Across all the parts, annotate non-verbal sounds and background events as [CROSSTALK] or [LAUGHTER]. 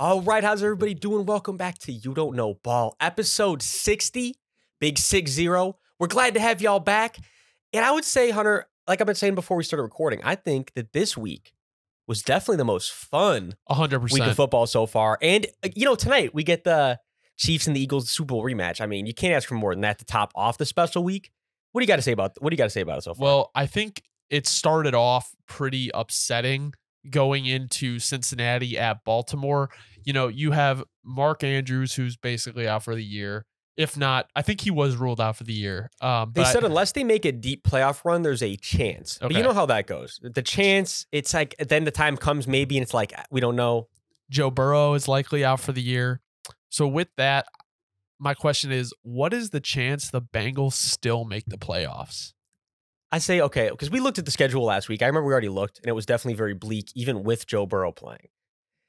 All right, how's everybody doing? Welcome back to You Don't Know Ball, episode 60, big 6 0. We're glad to have y'all back. And I would say, Hunter, like I've been saying before we started recording, I think that this week was definitely the most fun 100%. week of football so far. And, uh, you know, tonight we get the Chiefs and the Eagles Super Bowl rematch. I mean, you can't ask for more than that to top off the special week. What do you got to say about what do you got to say about it so far? Well, I think it started off pretty upsetting going into Cincinnati at Baltimore. You know, you have Mark Andrews, who's basically out for the year. If not, I think he was ruled out for the year. Um, They said unless they make a deep playoff run, there's a chance. But you know how that goes. The chance, it's like then the time comes maybe, and it's like we don't know. Joe Burrow is likely out for the year. So with that, my question is, what is the chance the Bengals still make the playoffs? I say okay because we looked at the schedule last week. I remember we already looked, and it was definitely very bleak, even with Joe Burrow playing.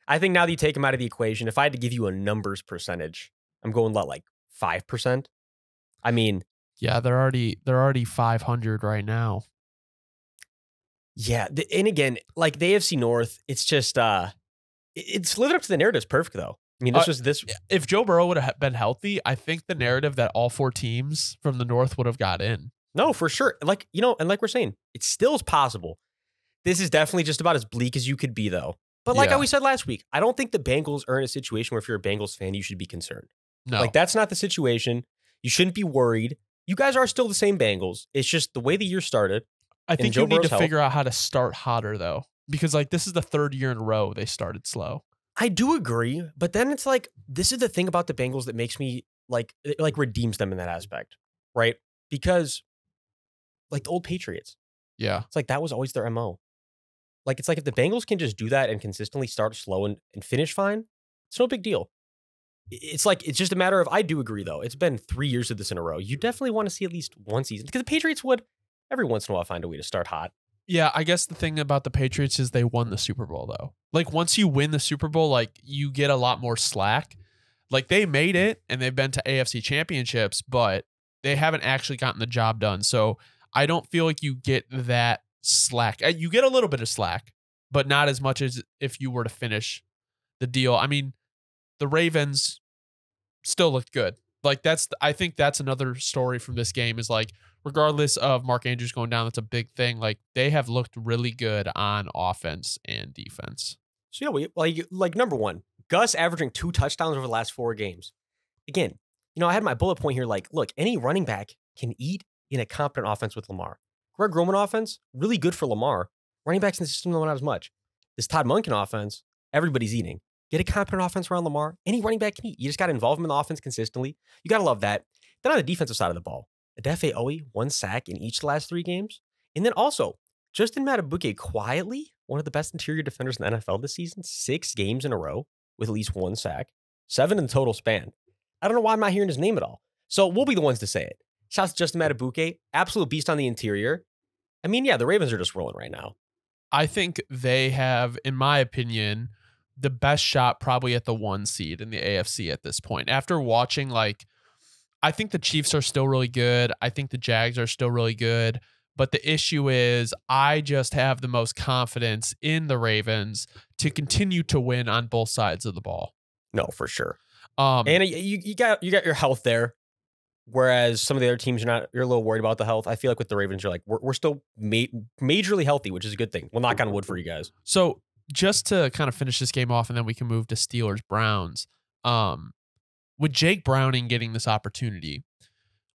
I think now that you take him out of the equation, if I had to give you a numbers percentage, I'm going like five percent. I mean, Yeah, they're already they're already 500 right now. yeah, and again, like the AFC North, it's just uh, it's living up to the narrative. Perfect though. I mean, this Uh, was this. If Joe Burrow would have been healthy, I think the narrative that all four teams from the North would have got in. No, for sure. Like, you know, and like we're saying, it still is possible. This is definitely just about as bleak as you could be, though. But like Yeah. we said last week, I don't think the Bengals are in a situation where if you're a Bengals fan, you should be concerned. No, Like, that's not the situation. You shouldn't be worried. You guys are still the same Bengals. It's just the way the year started. I think Joe you need Burrow's to figure out how to start hotter though, because like this is the third year in a row they started slow. I do agree, but then it's like this is the thing about the Bengals that makes me like it like redeems them in that aspect, right? Because like the old Patriots, Yeah, It's like that was always their MO. Like it's like if the Bengals can just do that and consistently start slow and, and finish fine, it's no big deal. It's like it's just a matter of I do agree though. It's been three years of this in a row. You definitely want to see at least one season because the Patriots would every once in a while find a way to start hot. yeah. I guess the thing about the Patriots is they won the Super Bowl though. Like once you win the Super Bowl, like you get a lot more slack. Like they made it and they've been to AFC championships, but they haven't actually gotten the job done. So I don't feel like you get that slack. Uh, You get a little bit of slack, but not as much as if you were to finish the deal. I mean, the Ravens still looked good. Like that's I think that's another story from this game is like regardless of Mark Andrews going down, that's a big thing. Like they have looked really good on offense and defense. So yeah, we like like number one, Gus averaging two touchdowns over the last four games. Again, you know, I had my bullet point here. Like, look, any running back can eat in a competent offense with Lamar. Greg Roman offense, really good for Lamar. Running backs in the system, don't have as much. This Todd Monken offense, everybody's eating. Get a competent offense around Lamar. Any running back can eat. You just got to involve him in the offense consistently. You got to love that. Then on the defensive side of the ball, Odafe Oweh, one sack in each of the last three games. And then also, Justin Madubuike quietly, one of the best interior defenders in the NFL this season, six games in a row with at least one sack, seven in the total span. I don't know why I'm not hearing his name at all. So we'll be the ones to say it. Shouts to Justin Madubuike, absolute beast on the interior. I mean, yeah, the Ravens are just rolling right now. I think they have, in my opinion, the best shot probably at the one seed in the AFC at this point. After watching, like, I think the Chiefs are still really good. I think the Jags are still really good. But the issue is, I just have the most confidence in the Ravens to continue to win on both sides of the ball. No, for sure. Um, And you, you got you got your health there. Whereas some of the other teams, you're not, you're a little worried about the health. I feel like with the Ravens, you're like, we're, we're still ma- majorly healthy, which is a good thing. We'll knock on wood for you guys. So just to kind of finish this game off, and then we can move to Steelers Browns. Um, with Jake Browning getting this opportunity,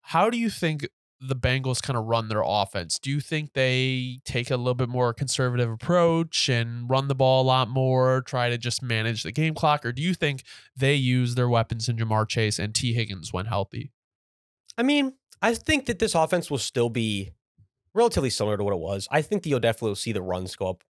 how do you think the Bengals kind of run their offense? Do you think they take a little bit more conservative approach and run the ball a lot more, try to just manage the game clock, or do you think they use their weapons in Ja'Marr Chase and Tee Higgins when healthy? I mean, I think that this offense will still be relatively similar to what it was. I think that you'll definitely see the runs go up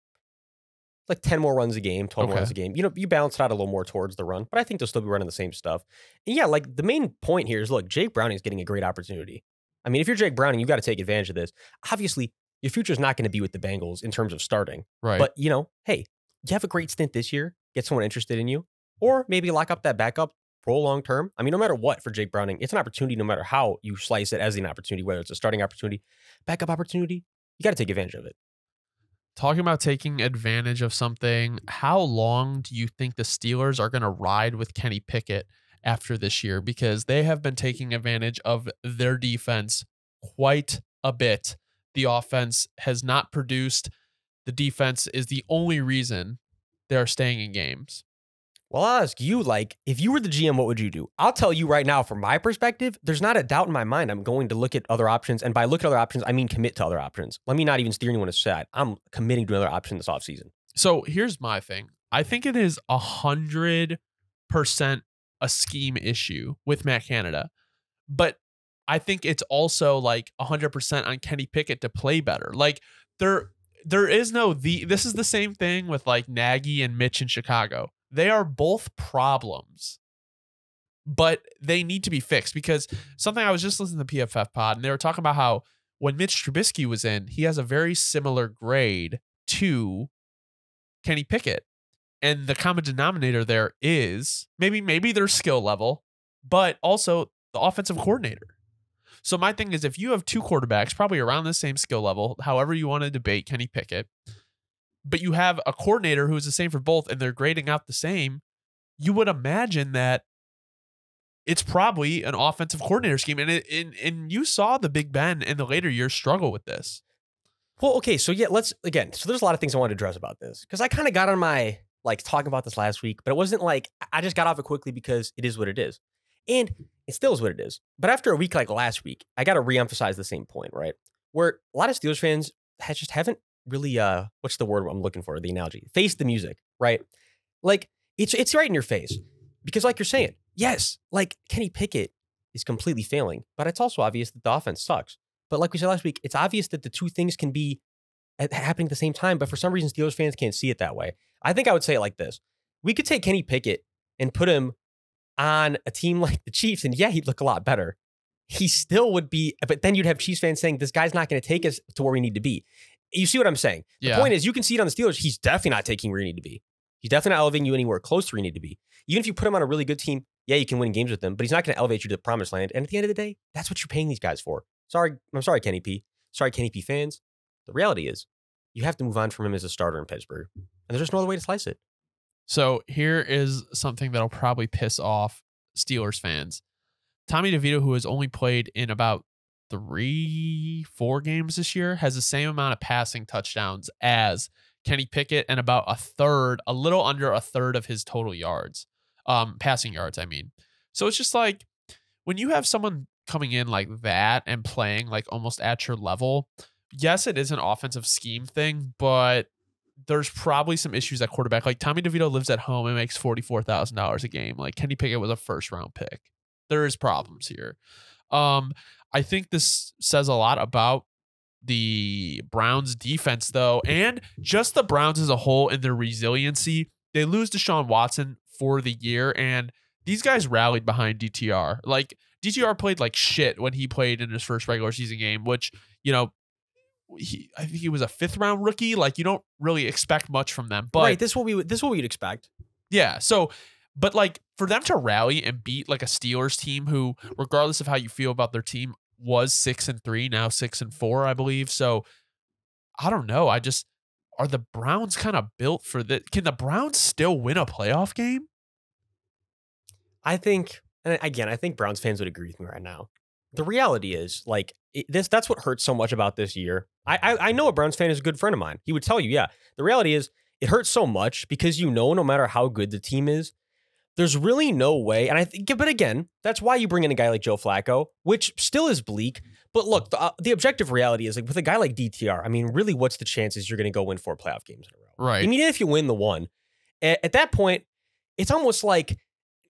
like 10 more runs a game, 12 more Okay. runs a game. You know, you balance it out a little more towards the run, but I think they'll still be running the same stuff. And yeah, like the main point here is look, Jake Browning is getting a great opportunity. I mean, if you're Jake Browning, you got to take advantage of this. Obviously, your future is not going to be with the Bengals in terms of starting, Right. but you know, hey, you have a great stint this year, get someone interested in you, or maybe lock up that backup pro long term. I mean, no matter what for Jake Browning, it's an opportunity no matter how you slice it as an opportunity, whether it's a starting opportunity, backup opportunity, you got to take advantage of it. talking about taking advantage of something, how long do you think the Steelers are going to ride with Kenny Pickett after this year? Because they have been taking advantage of their defense quite a bit. The offense has not produced. The defense is the only reason they are staying in games. Well, I'll ask you, like, if you were the GM, what would you do? I'll tell you right now, from my perspective, there's not a doubt in my mind I'm going to look at other options. And by look at other options, I mean commit to other options. Let me not even steer anyone aside. I'm committing to another option this offseason. So here's my thing. I think it is a hundred percent a scheme issue with Matt Canada. But I think it's also like a hundred percent on Kenny Pickett to play better. Like there there is no the this is the same thing with like Nagy and Mitch in Chicago they are both problems, but they need to be fixed because something I was just listening to PFF pod and they were talking about how when Mitch Trubisky was in, he has a very similar grade to Kenny Pickett. And the common denominator there is maybe maybe their skill level, but also the offensive coordinator. So my thing is if you have two quarterbacks probably around the same skill level, however you want to debate Kenny Pickett, but you have a coordinator who is the same for both and they're grading out the same, you would imagine that it's probably an offensive coordinator scheme. And it, and, and you saw the Big Ben in the later years struggle with this. Well, okay, so yeah, let's again. So there's a lot of things I wanted to address about this because I kind of got on my like talking about this last week, but it wasn't like I just got off it quickly because it is what it is, and it still is what it is. But after a week like last week, I got to reemphasize the same point, right? Where a lot of Steelers fans just haven't really uh what's the word I'm looking for, the analogy. Face the music, right? Like it's it's right in your face. Because like you're saying, yes, like Kenny Pickett is completely failing, but it's also obvious that the offense sucks. But like we said last week, it's obvious that the two things can be happening at the same time, but for some reason Steelers fans can't see it that way. I think I would say it like this. We could take Kenny Pickett and put him on a team [LAUGHS] like the Chiefs, and yeah, he'd look a lot better. He still would be, but then you'd have Chiefs fans saying, this guy's not going to take us to where we need to be. You see what I'm saying? The Yeah. point is, you can see it on the Steelers. He's definitely not taking where you need to be. He's definitely not elevating you anywhere close to where you need to be. Even if you put him on a really good team, yeah, you can win games with them, but he's not going to elevate you to the promised land. And at the end of the day, that's what you're paying these guys for. Sorry, I'm sorry, Kenny P. Sorry, Kenny P fans. The reality is, you have to move on from him as a starter in Pittsburgh, and there's just no other way to slice it. So here is something that'll probably piss off Steelers fans. Tommy DeVito, who has only played in about three, four games this year, has the same amount of passing touchdowns as Kenny Pickett and about a third, a little under a third of his total yards, um, passing yards, I mean. So it's just like when you have someone coming in like that and playing like almost at your level, yes, it is an offensive scheme thing, but there's probably some issues at quarterback. Like Tommy DeVito lives at home and makes forty four thousand dollars a game. Like Kenny Pickett was a first round pick. There is problems here. Um, I think this says a lot about the Browns defense though, and just the Browns as a whole and their resiliency. They lose Deshaun Watson for the year, and these guys rallied behind DTR. Like DTR played like shit when he played in his first regular season game, which you know he, I think he was a fifth round rookie. Like you don't really expect much from them, but right, this is what we this is what we'd expect. yeah. So, but like for them to rally and beat like a Steelers team who, regardless of how you feel about their team, was six and three, now six and four, I believe. So I don't know. I just are the Browns kind of built for this? Can the Browns still win a playoff game? I think, and again, I think Browns fans would agree with me right now. The reality is, like this, that's what hurts so much about this year. I, I, I know a Browns fan is a good friend of mine. He would tell you, yeah. The reality is, it hurts so much because you know, no matter how good the team is, there's really no way. And I think, but again, that's why you bring in a guy like Joe Flacco, which still is bleak. But look, the, uh, the objective reality is like with a guy like DTR. I mean, really, what's the chances you're going to go win four playoff games in a row? Right. I mean, if you win the one, at, at that point, it's almost like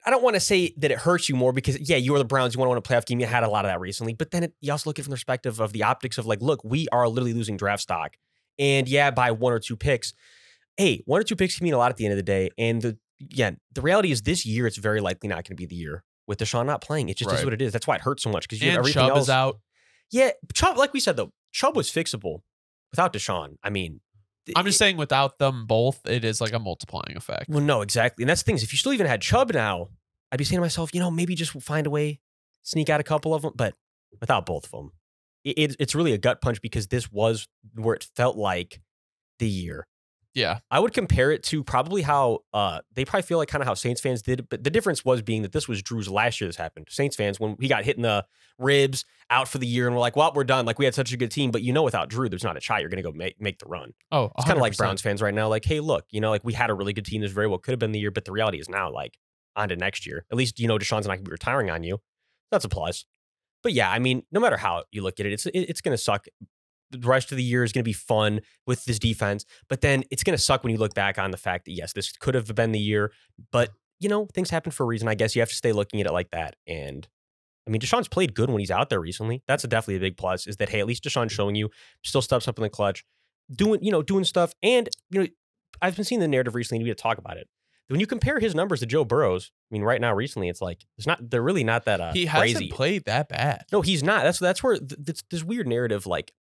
I don't want to say that it hurts you more because yeah, you are the Browns, you want to win a playoff game. You had a lot of that recently, but then it, you also look at it from the perspective of the optics of like, look, we are literally losing draft stock, and yeah, by one or two picks. Hey, one or two picks can mean a lot at the end of the day. And the again, the reality is this year it's very likely not going to be the year with Deshaun not playing. It just is what it is. That's why it hurts so much because you have and everything Chubb else. is out. Yeah, Chubb, like we said though, Chubb was fixable without Deshaun. I mean, I'm just saying, without them both, it is like a multiplying effect. Well, no, exactly. And that's the thing is, if you still even had Chubb now, I'd be saying to myself, you know, maybe just find a way, sneak out a couple of them. But without both of them, it, it- it's really a gut punch because this was where it felt like the year, Yeah. I would compare it to probably how uh, they probably feel like kind of how Saints fans did, but the difference was being that this was Drew's last year. This happened. Saints fans when he got hit in the ribs, out for the year, and we're like, "Well, we're done." Like we had such a good team, but you know, without Drew, there's not a shot you're going to go make make the run. Oh, It's kind of like Browns fans right now. Like, hey, look, you know, like we had a really good team. This very well could have been the year, but the reality is now, like, on to next year. At least you know Deshaun's not going to be retiring on you. That's a plus. But yeah, I mean, no matter how you look at it, it's it's going to suck. The rest of the year is going to be fun with this defense, but then it's going to suck when you look back on the fact that yes, this could have been the year, but you know, things happen for a reason. I guess you have to stay looking at it like that. And I mean, Deshaun's played good when he's out there recently. That's a definitely a big plus. Is that hey, at least Deshaun's showing you still steps up in the clutch, doing you know doing stuff. And you know, I've been seeing the narrative recently. We need to talk about it. When you compare his numbers to Joe Burrow's, I mean, right now recently, it's like it's not. They're really not that uh, he hasn't crazy. played that bad. No, he's not. That's that's where th- this, this weird narrative, like,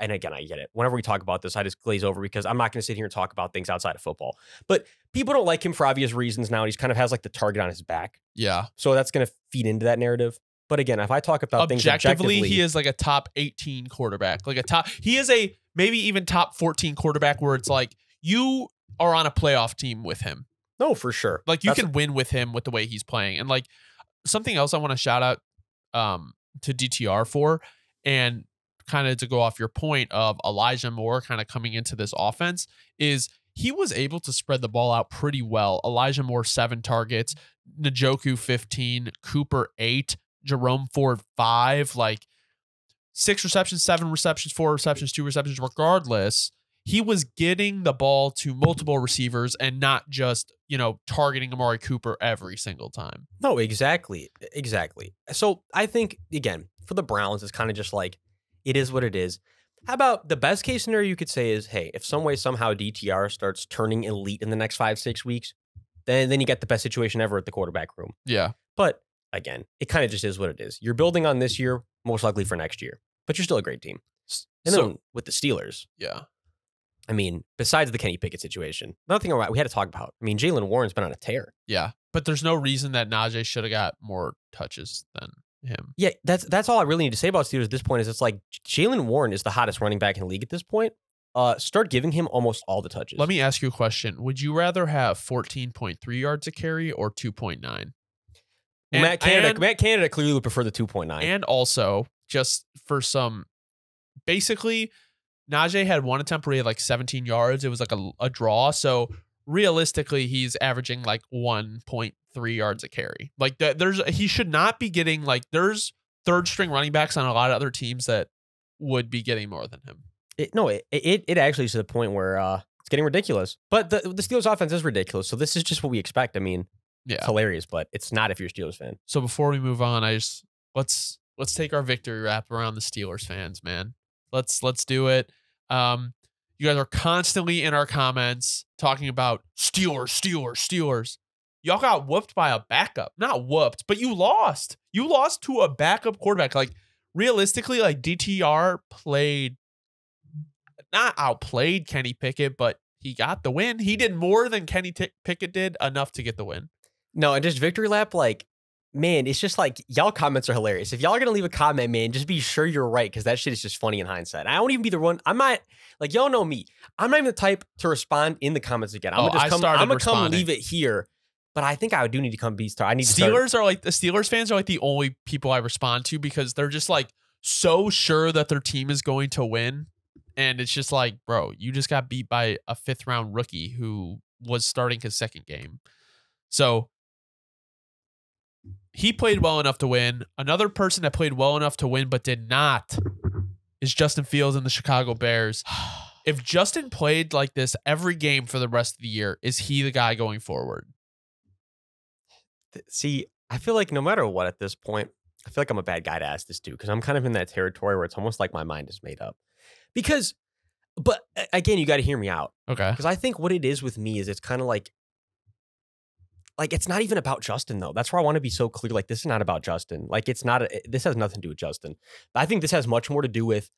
and again, I get it. Whenever we talk about this, I just glaze over because I'm not going to sit here and talk about things outside of football. But people don't like him for obvious reasons now. And he's kind of has like the target on his back, Yeah. so that's going to feed into that narrative. But again, if I talk about things Objectively, objectively, he is like a top 18 quarterback. Like a top he is a maybe even top 14 quarterback where it's like you are on a playoff team with him. no, for sure. Like you That's- can win with him with the way he's playing. And like something else I want to shout out um to DTR for and kind of to go off your point of Elijah Moore kind of coming into this offense is he was able to spread the ball out pretty well. Elijah Moore seven targets, Njoku, 15, Cooper 8, Jerome Ford 5, like six receptions, seven receptions, four receptions, two receptions regardless he was getting the ball to multiple receivers and not just, you know, targeting Amari Cooper every single time. No, exactly. Exactly. So I think, again, for the Browns, it's kind of just like, it is what it is. How about the best case scenario you could say is, hey, if some way, somehow DTR starts turning elite in the next five, six weeks, then, then you get the best situation ever at the quarterback room. Yeah. But again, it kind of just is what it is. You're building on this year, most likely for next year, but you're still a great team. And So- then with the Steelers, Yeah. I mean, besides the Kenny Pickett situation, nothing we had to talk about. I mean, Jaylen Warren's been on a tear. Yeah. But there's no reason that Najee should have got more touches than him. Yeah, that's that's all I really need to say about Steelers at this point. Is it's like Jaylen Warren is the hottest running back in the league at this point. Uh, start giving him almost all the touches. Let me ask you a question. Would you rather have 14.3 yards a carry or 2.9? And- Matt Canada. and- Matt Canada clearly would prefer the two point nine. And also, just for some, basically, Najee had one attempt where he had like 17 yards. It was like a, a draw. So realistically, he's averaging like 1.3 yards a carry. Like there's, he should not be getting like there's third string running backs on a lot of other teams that would be getting more than him. It, no, it, it it actually is to the point where uh, it's getting ridiculous. But the the Steelers offense is ridiculous. So this is just what we expect. I mean, Yeah. it's hilarious, but it's not if you're a Steelers fan. So before we move on, I just let's let's take our victory wrap around the Steelers fans, man. Let's let's do it. Um, you guys are constantly in our comments talking about Steelers, Steelers, Steelers. Y'all got whooped by a backup. Not whooped, but you lost. You lost to a backup quarterback. Like realistically, like DTR played not outplayed Kenny Pickett, but he got the win. He did more than Kenny T- Pickett did, enough to get the win. No, and just victory lap, like, man, it's just like y'all comments are hilarious. If y'all are gonna leave a comment, man, just be sure you're right because that shit is just funny in hindsight. I won't even be the one. I'm not like y'all know me. I'm not even the type to respond in the comments again. I'm Oh, gonna just I come. I'm gonna come leave it here. But I think I do need to come be star. I need to start. Steelers are like the Steelers fans are like the only people I respond to because they're just like so sure that their team is going to win. And it's just like, bro, you just got beat by a fifth round rookie who was starting his second game. So he played well enough to win. Another person that played well enough to win but did not is Justin Fields and the Chicago Bears. [SIGHS] If Justin played like this every game for the rest of the year, is he the guy going forward? See, I feel like no matter what at this point, I feel like I'm a bad guy to ask this to because I'm kind of in that territory where it's almost like my mind is made up. Because, but again, you got to hear me out. Okay. Because I think what it is with me is it's kind of like, like it's not even about Justin though. That's where I want to be so clear. Like this is not about Justin. Like it's not. A, this has nothing to do with Justin. I think this has much more to do with,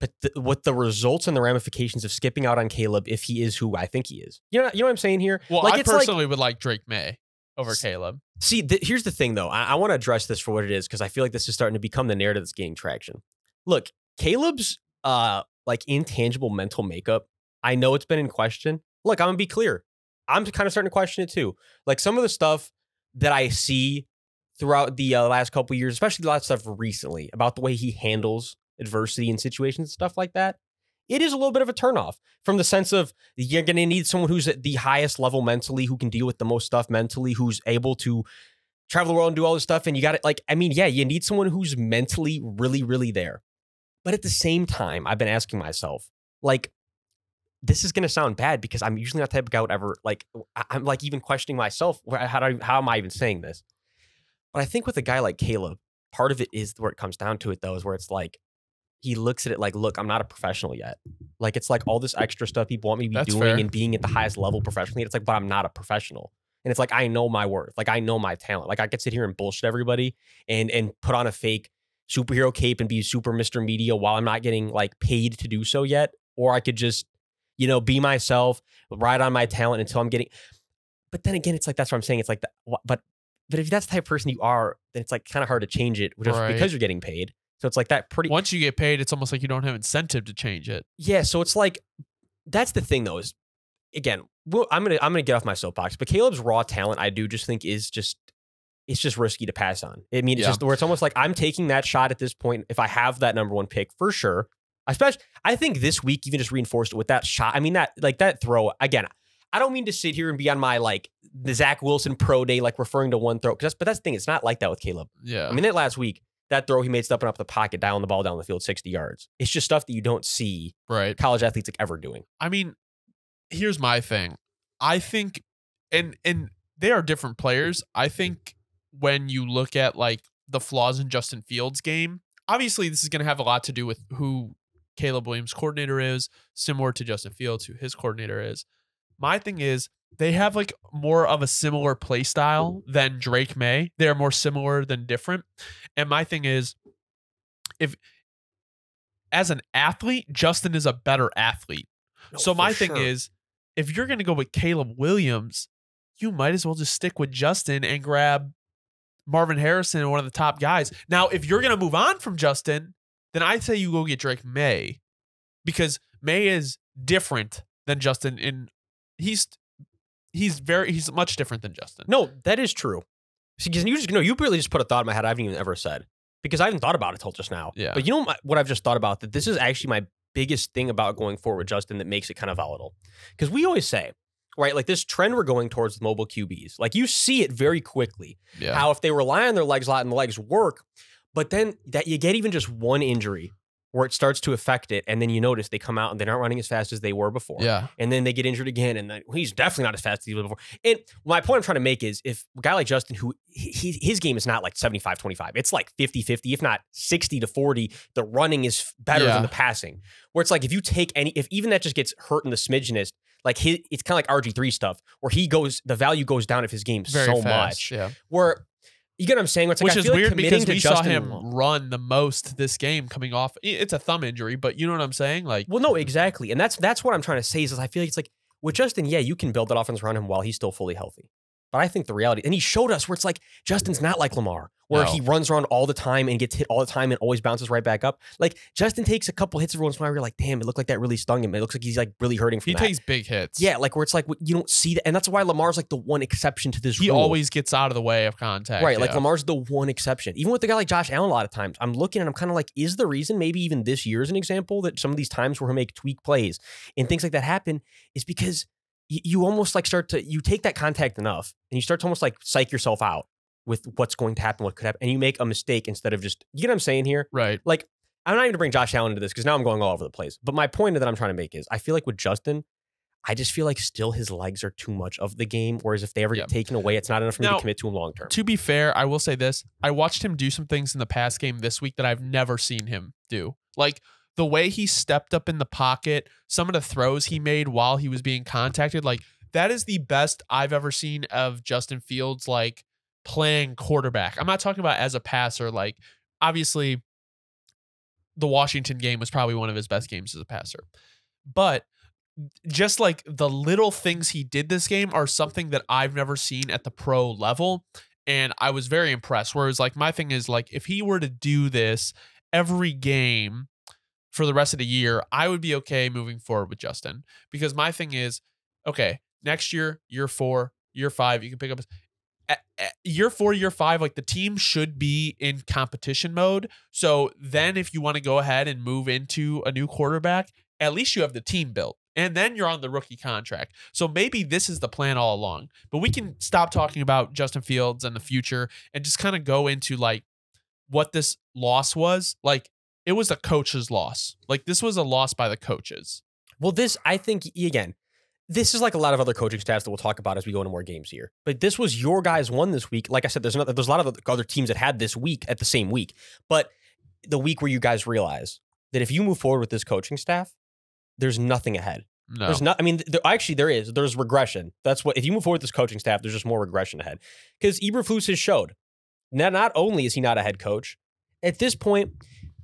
but the, what the results and the ramifications of skipping out on Caleb if he is who I think he is. You know, you know what I'm saying here. Well, like I it's like personally would like Drake Maye over Caleb. See, th- here's the thing though. I, I want to address this for what it is because I feel like this is starting to become the narrative that's gaining traction. Look, Caleb's uh like intangible mental makeup I know it's been in question. Look, I'm gonna be clear. I'm kind of starting to question it too. Like some of the stuff that I see throughout the uh, last couple years, especially the last stuff recently about the way he handles adversity and situations and stuff like that. It is a little bit of a turnoff from the sense of you're going to need someone who's at the highest level mentally, who can deal with the most stuff mentally, who's able to travel the world and do all this stuff. And you got it. Like, I mean, yeah, you need someone who's mentally really, really there. But at the same time, I've been asking myself, like, this is going to sound bad because I'm usually not the type of guy would ever like. I'm like even questioning myself. where- How do I, how am I even saying this? But I think with a guy like Caleb, part of it is where it comes down to it though, is where it's like he looks at it like, look, I'm not a professional yet. Like it's like all this extra stuff people want me to be That's doing fair. and being at the highest level professionally. It's like, but I'm not a professional. And it's like I know my worth. Like I know my talent. Like I could sit here and bullshit everybody and and put on a fake superhero cape and be super Mr. Media while I'm not getting like paid to do so yet. Or I could just, you know, be myself, ride on my talent until I'm getting. But then again, it's like that's what I'm saying. It's like that. But but if that's the type of person you are, then it's like kind of hard to change it just Right. because you're getting paid. So it's like that pretty. Once you get paid, it's almost like you don't have incentive to change it. Yeah, so it's like that's the thing though is again, well, I'm gonna I'm gonna get off my soapbox, but Caleb's raw talent I do just think is just it's just risky to pass on. I mean, it's Yeah. just where it's almost like I'm taking that shot at this point if I have that number one pick for sure. Especially, I think this week even just reinforced it with that shot. I mean, that like that throw again. I don't mean to sit here and be on my like the Zach Wilson pro day, like referring to one throw. 'cause that's, but that's the thing. It's not like that with Caleb. Yeah. I mean, that last week, that throw he made stepping up the pocket, dialing the ball down the field 60 yards. It's just stuff that you don't see right. college athletes like ever doing. I mean, here's my thing. I think and and they are different players. I think when you look at like the flaws in Justin Fields' game, obviously this is going to have a lot to do with who Caleb Williams' coordinator is, similar to Justin Fields, who his coordinator is. My thing is they have like more of a similar play style than Drake Maye. They're more similar than different. And my thing is if as an athlete, Justin is a better athlete. Oh, so my thing is, if you're going to go with Caleb Williams, you might as well just stick with Justin and grab Marvin Harrison, one of the top guys. Now, if you're going to move on from Justin, then I'd say you go get Drake Maye because Maye is different than Justin in he's he's very he's much different than Justin. no, that is true. Because you just no, you really just put a thought in my head I haven't even ever said because I haven't thought about it till just now. Yeah. But you know what I've just thought about that this is actually my biggest thing about going forward with Justin that makes it kind of volatile. Because we always say, right, like this trend we're going towards with mobile QBs, like you see it very quickly. Yeah. How if they rely on their legs a lot and the legs work, but then that you get even just one injury where it starts to affect it, and then you notice they come out and they're not running as fast as they were before. yeah. And then they get injured again, and then he's definitely not as fast as he was before. And my point I'm trying to make is if a guy like Justin, who he, his game is not like 75 25, it's like 50 50, if not 60 to 40. The running is better Yeah. than the passing. Where it's like if you take any, if even that just gets hurt in the smidgenest, like his, it's kind of like RG3 stuff, where he goes, the value goes down of his game Very so fast. much. Yeah. Where you get what I'm saying? It's like, Which I is feel like weird committing because we Justin saw him Long- run the most this game coming off. It's a thumb injury, but you know what I'm saying? Like, Well, no, exactly, and that's that's what I'm trying to say is, is I feel like it's like with Justin, yeah, you can build that offense around him while he's still fully healthy. But I think the reality, and he showed us where it's like Justin's not like Lamar, where No. he runs around all the time and gets hit all the time and always bounces right back up. Like Justin takes a couple hits every once in a while. You're like, damn, it looked like that really stung him. It looks like he's like really hurting from that. he that. takes big hits. yeah, like where it's like you don't see that, and that's why Lamar's like the one exception to this. Rule. He rule. always gets out of the way of contact. Right, like yeah. Lamar's the one exception. Even with a guy like Josh Allen, a lot of times I'm looking and I'm kind of like, is the reason maybe even this year is an example that some of these times where he'll make tweak plays and things like that happen is because you almost like start to you take that contact enough and you start to almost like psych yourself out with what's going to happen, what could happen, and you make a mistake instead of just you get what I'm saying here. Right. Like I'm not even to bring Josh Allen into this because now I'm going all over the place. But my point that I'm trying to make is I feel like with Justin. I just feel like still his legs are too much of the game. Whereas if they ever Yeah. get taken away, it's not enough for me to commit to him long term. To be fair, I will say this. I watched him do some things in the past game this week that I've never seen him do. Like the way he stepped up in the pocket, some of the throws he made while he was being contacted, like that is the best I've ever seen of Justin Fields like playing quarterback. I'm not talking about as a passer like obviously the Washington game was probably one of his best games as a passer. But just like the little things he did this game are something that I've never seen at the pro level. And I was very impressed. Whereas, like, my thing is, like, if he were to do this every game for the rest of the year, I would be okay moving forward with Justin because my thing is, okay, next year, year four, year five, you can pick up year four, year five, like the team should be in competition mode. So then, if you want to go ahead and move into a new quarterback, at least you have the team built. And then you're on the rookie contract. So maybe this is the plan all along. But we can stop talking about Justin Fields and the future and just kind of go into like what this loss was. Like it was a coach's loss. Like this was a loss by the coaches. Well, this I think again, this is like a lot of other coaching staffs that we'll talk about as we go into more games here. But this was your guys won this week. Like I said, there's another, there's a lot of other teams that had this week at the same week. But the week where you guys realize that if you move forward with this coaching staff, there's nothing ahead. No. There's not. I mean, there, actually, there is. There's regression. That's what. If you move forward with this coaching staff, there's just more regression ahead. Because Eberflus has showed. Now, not only is he not a head coach, at this point,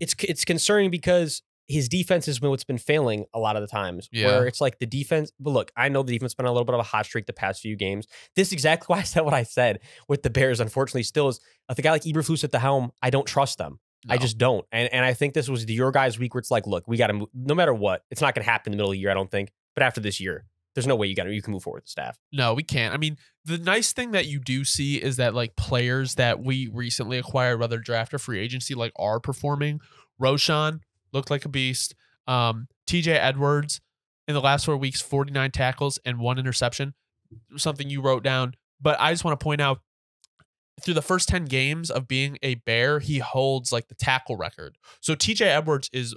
it's it's concerning because his defense has been what's been failing a lot of the times. Yeah. Where it's like the defense. But look, I know the defense has been a little bit of a hot streak the past few games. This is exactly [LAUGHS] why I said what I said with the Bears. Unfortunately, still is with a guy like Eberflus at the helm. I don't trust them. I just don't. And and I think this was the your guys' week where it's like, look, we got to. No matter what, it's not going to happen in the middle of the year. I don't think. But after this year, there's no way you got you can move forward with the staff. No, we can't. I mean, the nice thing that you do see is that like players that we recently acquired, whether draft or free agency, like are performing. Roshan looked like a beast. Um, TJ Edwards in the last four weeks, 49 tackles and one interception. Something you wrote down. But I just want to point out through the first 10 games of being a bear, he holds like the tackle record. So TJ Edwards is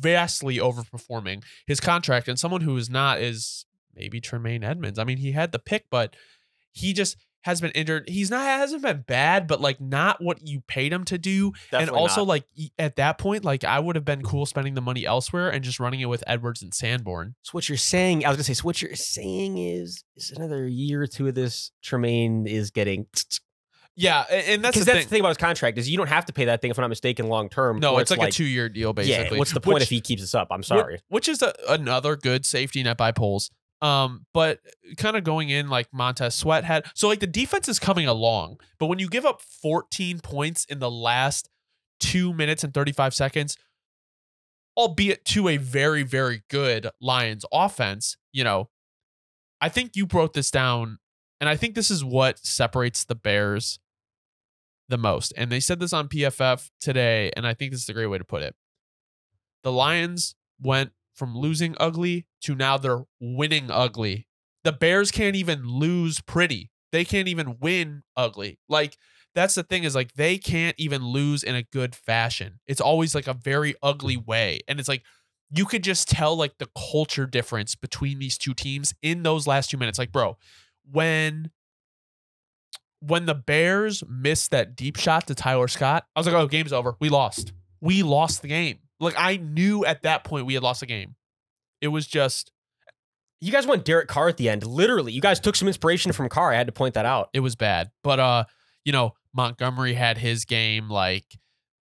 vastly overperforming his contract. And someone who is not is maybe Tremaine Edmunds. I mean, he had the pick, but he just has been injured. He's not hasn't been bad, but like not what you paid him to do. and also like at that point, like I would have been cool spending the money elsewhere and just running it with Edwards and Sanborn. so what you're saying, I was gonna say, so what you're saying is, is another year or two of this Tremaine is getting Yeah, and that's because the that's thing. the thing about his contract is you don't have to pay that thing if I'm not mistaken long term. no, where it's like, a two-year deal basically. Yeah, what's the point Which- if he keeps this up? I'm sorry. Which, is a, another good safety net by Poles. Um, but kind of going in like Montez Sweat had. So like the defense is coming along, but when you give up 14 points in the last two minutes and 35 seconds, albeit to a very, very good Lions offense, you know, I think you broke this down, and I think this is what separates the Bears the most. And they said this on PFF today, and I think this is a great way to put it. The Lions went from losing ugly to now they're winning ugly. The Bears can't even lose pretty. They can't even win ugly. Like that's the thing is like they can't even lose in a good fashion. It's always like a very ugly way. And it's like you could just tell like the culture difference between these two teams in those last 2 minutes. Like bro, when when the Bears missed that deep shot to Tyler Scott, I was like, "Oh, game's over. We lost. We lost the game." Like I knew at that point we had lost the game. It was just You guys went Derek Carr at the end. Literally, you guys took some inspiration from Carr. I had to point that out. it was bad. But uh, you know, Montgomery had his game like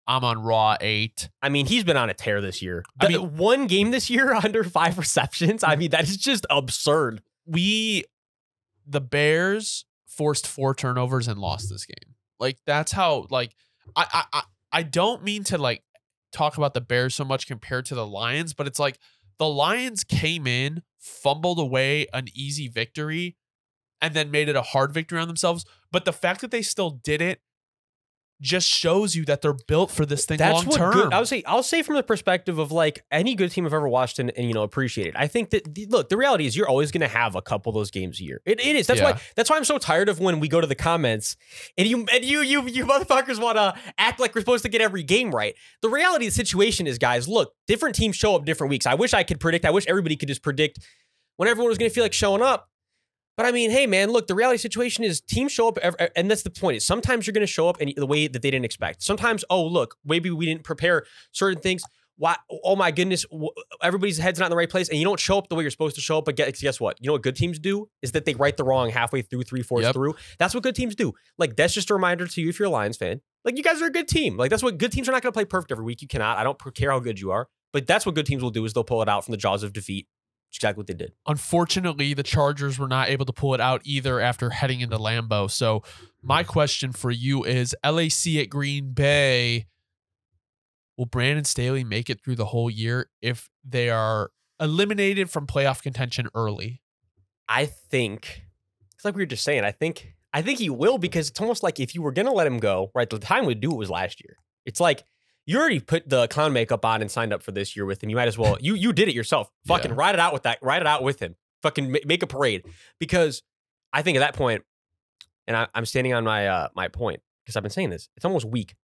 Amon-Ra 8. I mean, he's been on a tear this year. I The- one game this year [LAUGHS] under five receptions. I mean, that is just absurd. We the Bears forced four turnovers and lost this game. Like that's how like I I I, don't mean to like talk about the Bears so much compared to the Lions, but it's like the Lions came in, fumbled away an easy victory, and then made it a hard victory on themselves. But the fact that they still did it just shows you that they're built for this thing That's long what term. good. I would say. I'll say from the perspective of like any good team I've ever watched and, and you know appreciated. I think that the, look, the reality is you're always going to have a couple of those games a year. It, it is. That's Yeah. why. That's why I'm so tired of when we go to the comments and you and you you you motherfuckers want to act like we're supposed to get every game right. The reality of the situation is, guys, look, different teams show up different weeks. I wish I could predict. I wish everybody could just predict when everyone was going to feel like showing up. But I mean, hey, man, look, the reality situation is teams show up, ev- and that's the point. Is sometimes you're going to show up in the way that they didn't expect. Sometimes, oh, look, maybe we didn't prepare certain things. Why? Oh my goodness, everybody's head's not in the right place, and you don't show up the way you're supposed to show up. But guess, guess what? You know what good teams do is that they right the wrong halfway through, three fourths Yep. through. That's what good teams do. Like that's just a reminder to you if you're a Lions fan. Like you guys are a good team. Like that's what good teams are not going to play perfect every week. You cannot. I don't care how good you are, but that's what good teams will do is they'll pull it out from the jaws of defeat. Exactly what they did. Unfortunately, the Chargers were not able to pull it out either after heading into Lambeau. So, my mm-hmm. question for you is LAC at Green Bay. will Brandon Staley make it through the whole year if they are eliminated from playoff contention early? I think it's like we were just saying. I think I think he will because it's almost like if you were gonna let him go, right? The time to do it was last year. It's like you already put the clown makeup on and signed up for this year with him. You might as well. You you did it yourself. [LAUGHS] Fucking Yeah. ride it out with that. Ride it out with him. Fucking make a parade because I think at that point, and I, I'm standing on my uh my point because I've been saying this. It's almost weak.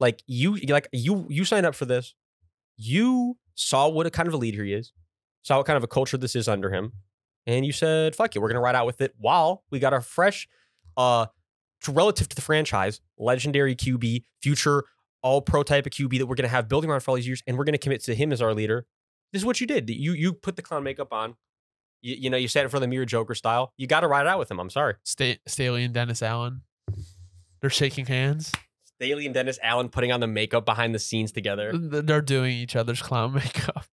Like you like you you signed up for this. You saw what a kind of a leader he is. Saw what kind of a culture this is under him and you said, "Fuck it, we're gonna ride out with it." While we got our fresh, uh, relative to the franchise, legendary QB, future All Pro type of QB that we're gonna have building around for all these years, and we're gonna commit to him as our leader. This is what you did. You you put the clown makeup on. You, you know you sat in front of the mirror Joker style. You got to ride it out with him. I'm sorry. Sta- Staley and Dennis Allen, they're shaking hands. Staley and Dennis Allen putting on the makeup behind the scenes together. They're doing each other's clown [LAUGHS] makeup.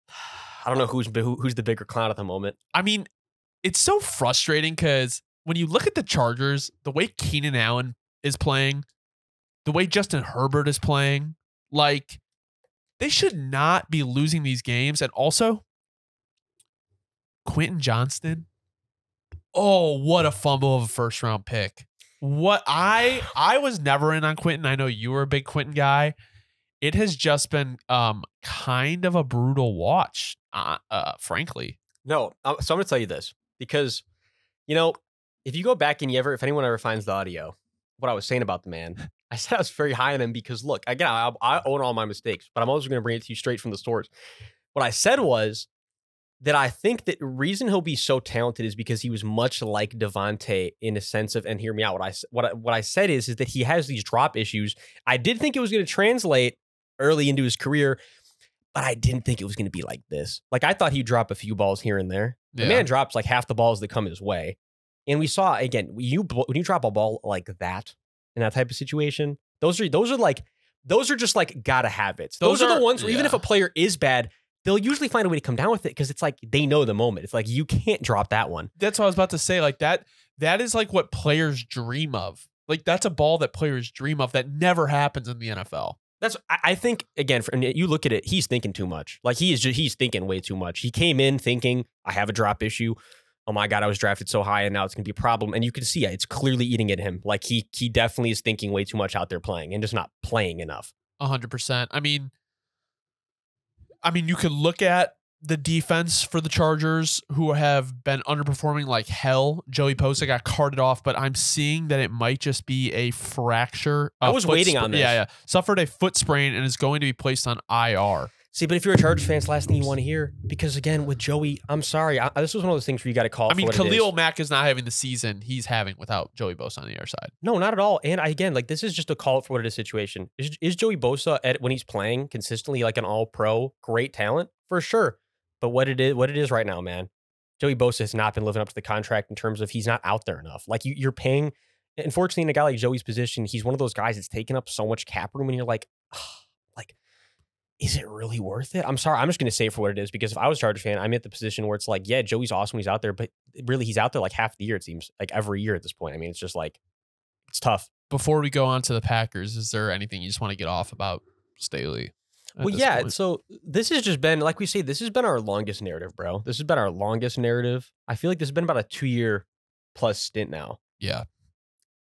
I don't know who's who, who's the bigger clown at the moment. I mean, it's so frustrating because when you look at the Chargers, the way Keenan Allen is playing, the way Justin Herbert is playing, like they should not be losing these games. And also, Quentin Johnston. Oh, what a fumble of a first round pick. What I I was never in on Quentin. I know you were a big Quentin guy. It has just been um kind of a brutal watch, uh, uh frankly. No, uh, so I'm gonna tell you this because, you know, if you go back and you ever, if anyone ever finds the audio, what I was saying about the man, I said I was very high on him because look, again, I, I own all my mistakes, but I'm also gonna bring it to you straight from the source. What I said was that I think that reason he'll be so talented is because he was much like Devonte in a sense of, and hear me out. What I what I, what I said is is that he has these drop issues. I did think it was going to translate early into his career, but I didn't think it was going to be like this. Like I thought he'd drop a few balls here and there. The man drops like half the balls that come his way, and we saw again when you when you drop a ball like that in that type of situation, those are those are like those are just like gotta have it. Those, Those are, the ones where even if a player is bad, they'll usually find a way to come down with it because it's like they know the moment. It's like you can't drop that one. that's what I was about to say. Like that, that is like what players dream of. Like that's a ball that players dream of that never happens in the NFL. That's I I think again. For, you look at it, he's thinking too much. Like he is just he's thinking way too much. He came in thinking I have a drop issue. Oh my god, I was drafted so high, and now it's gonna be a problem. And you can see it, it's clearly eating at him. Like he he definitely is thinking way too much out there playing and just not playing enough. A hundred percent. I mean, I mean, you could look at the defense for the Chargers, who have been underperforming like hell. Joey Bosa got carted off, but I'm seeing that it might just be a fracture. I was waiting on this. Yeah, yeah. Suffered a foot sprain and is going to be placed on IR. See, but if you're a Chargers fan, it's the last thing you want to hear because again, with Joey, I'm sorry, I, this was one of those things where you got to call. I for mean, what it is. Khalil Mack is not having the season he's having without Joey Bosa on the other side. No, not at all. And I, again, like this is just a call for what it is situation. Is, is Joey Bosa at when he's playing consistently like an all pro, great talent for sure. But what it is, what it is right now, man, Joey Bosa has not been living up to the contract in terms of he's not out there enough. Like you, you're paying. Unfortunately, in a guy like Joey's position, he's one of those guys that's taking up so much cap room, and you're like, like, is it really worth it? I'm sorry, I'm just gonna say it for what it is because if I was a Chargers fan, I'm at the position where it's like, yeah, Joey's awesome he's out there, but really he's out there like half the year. It seems like every year at this point. I mean, it's just like it's tough. Before we go on to the Packers, is there anything you just want to get off about Staley? Well, yeah. point? So this has just been, like we say, this has been our longest narrative, bro. This has been our longest narrative. I feel like this has been about a two year plus stint now. yeah.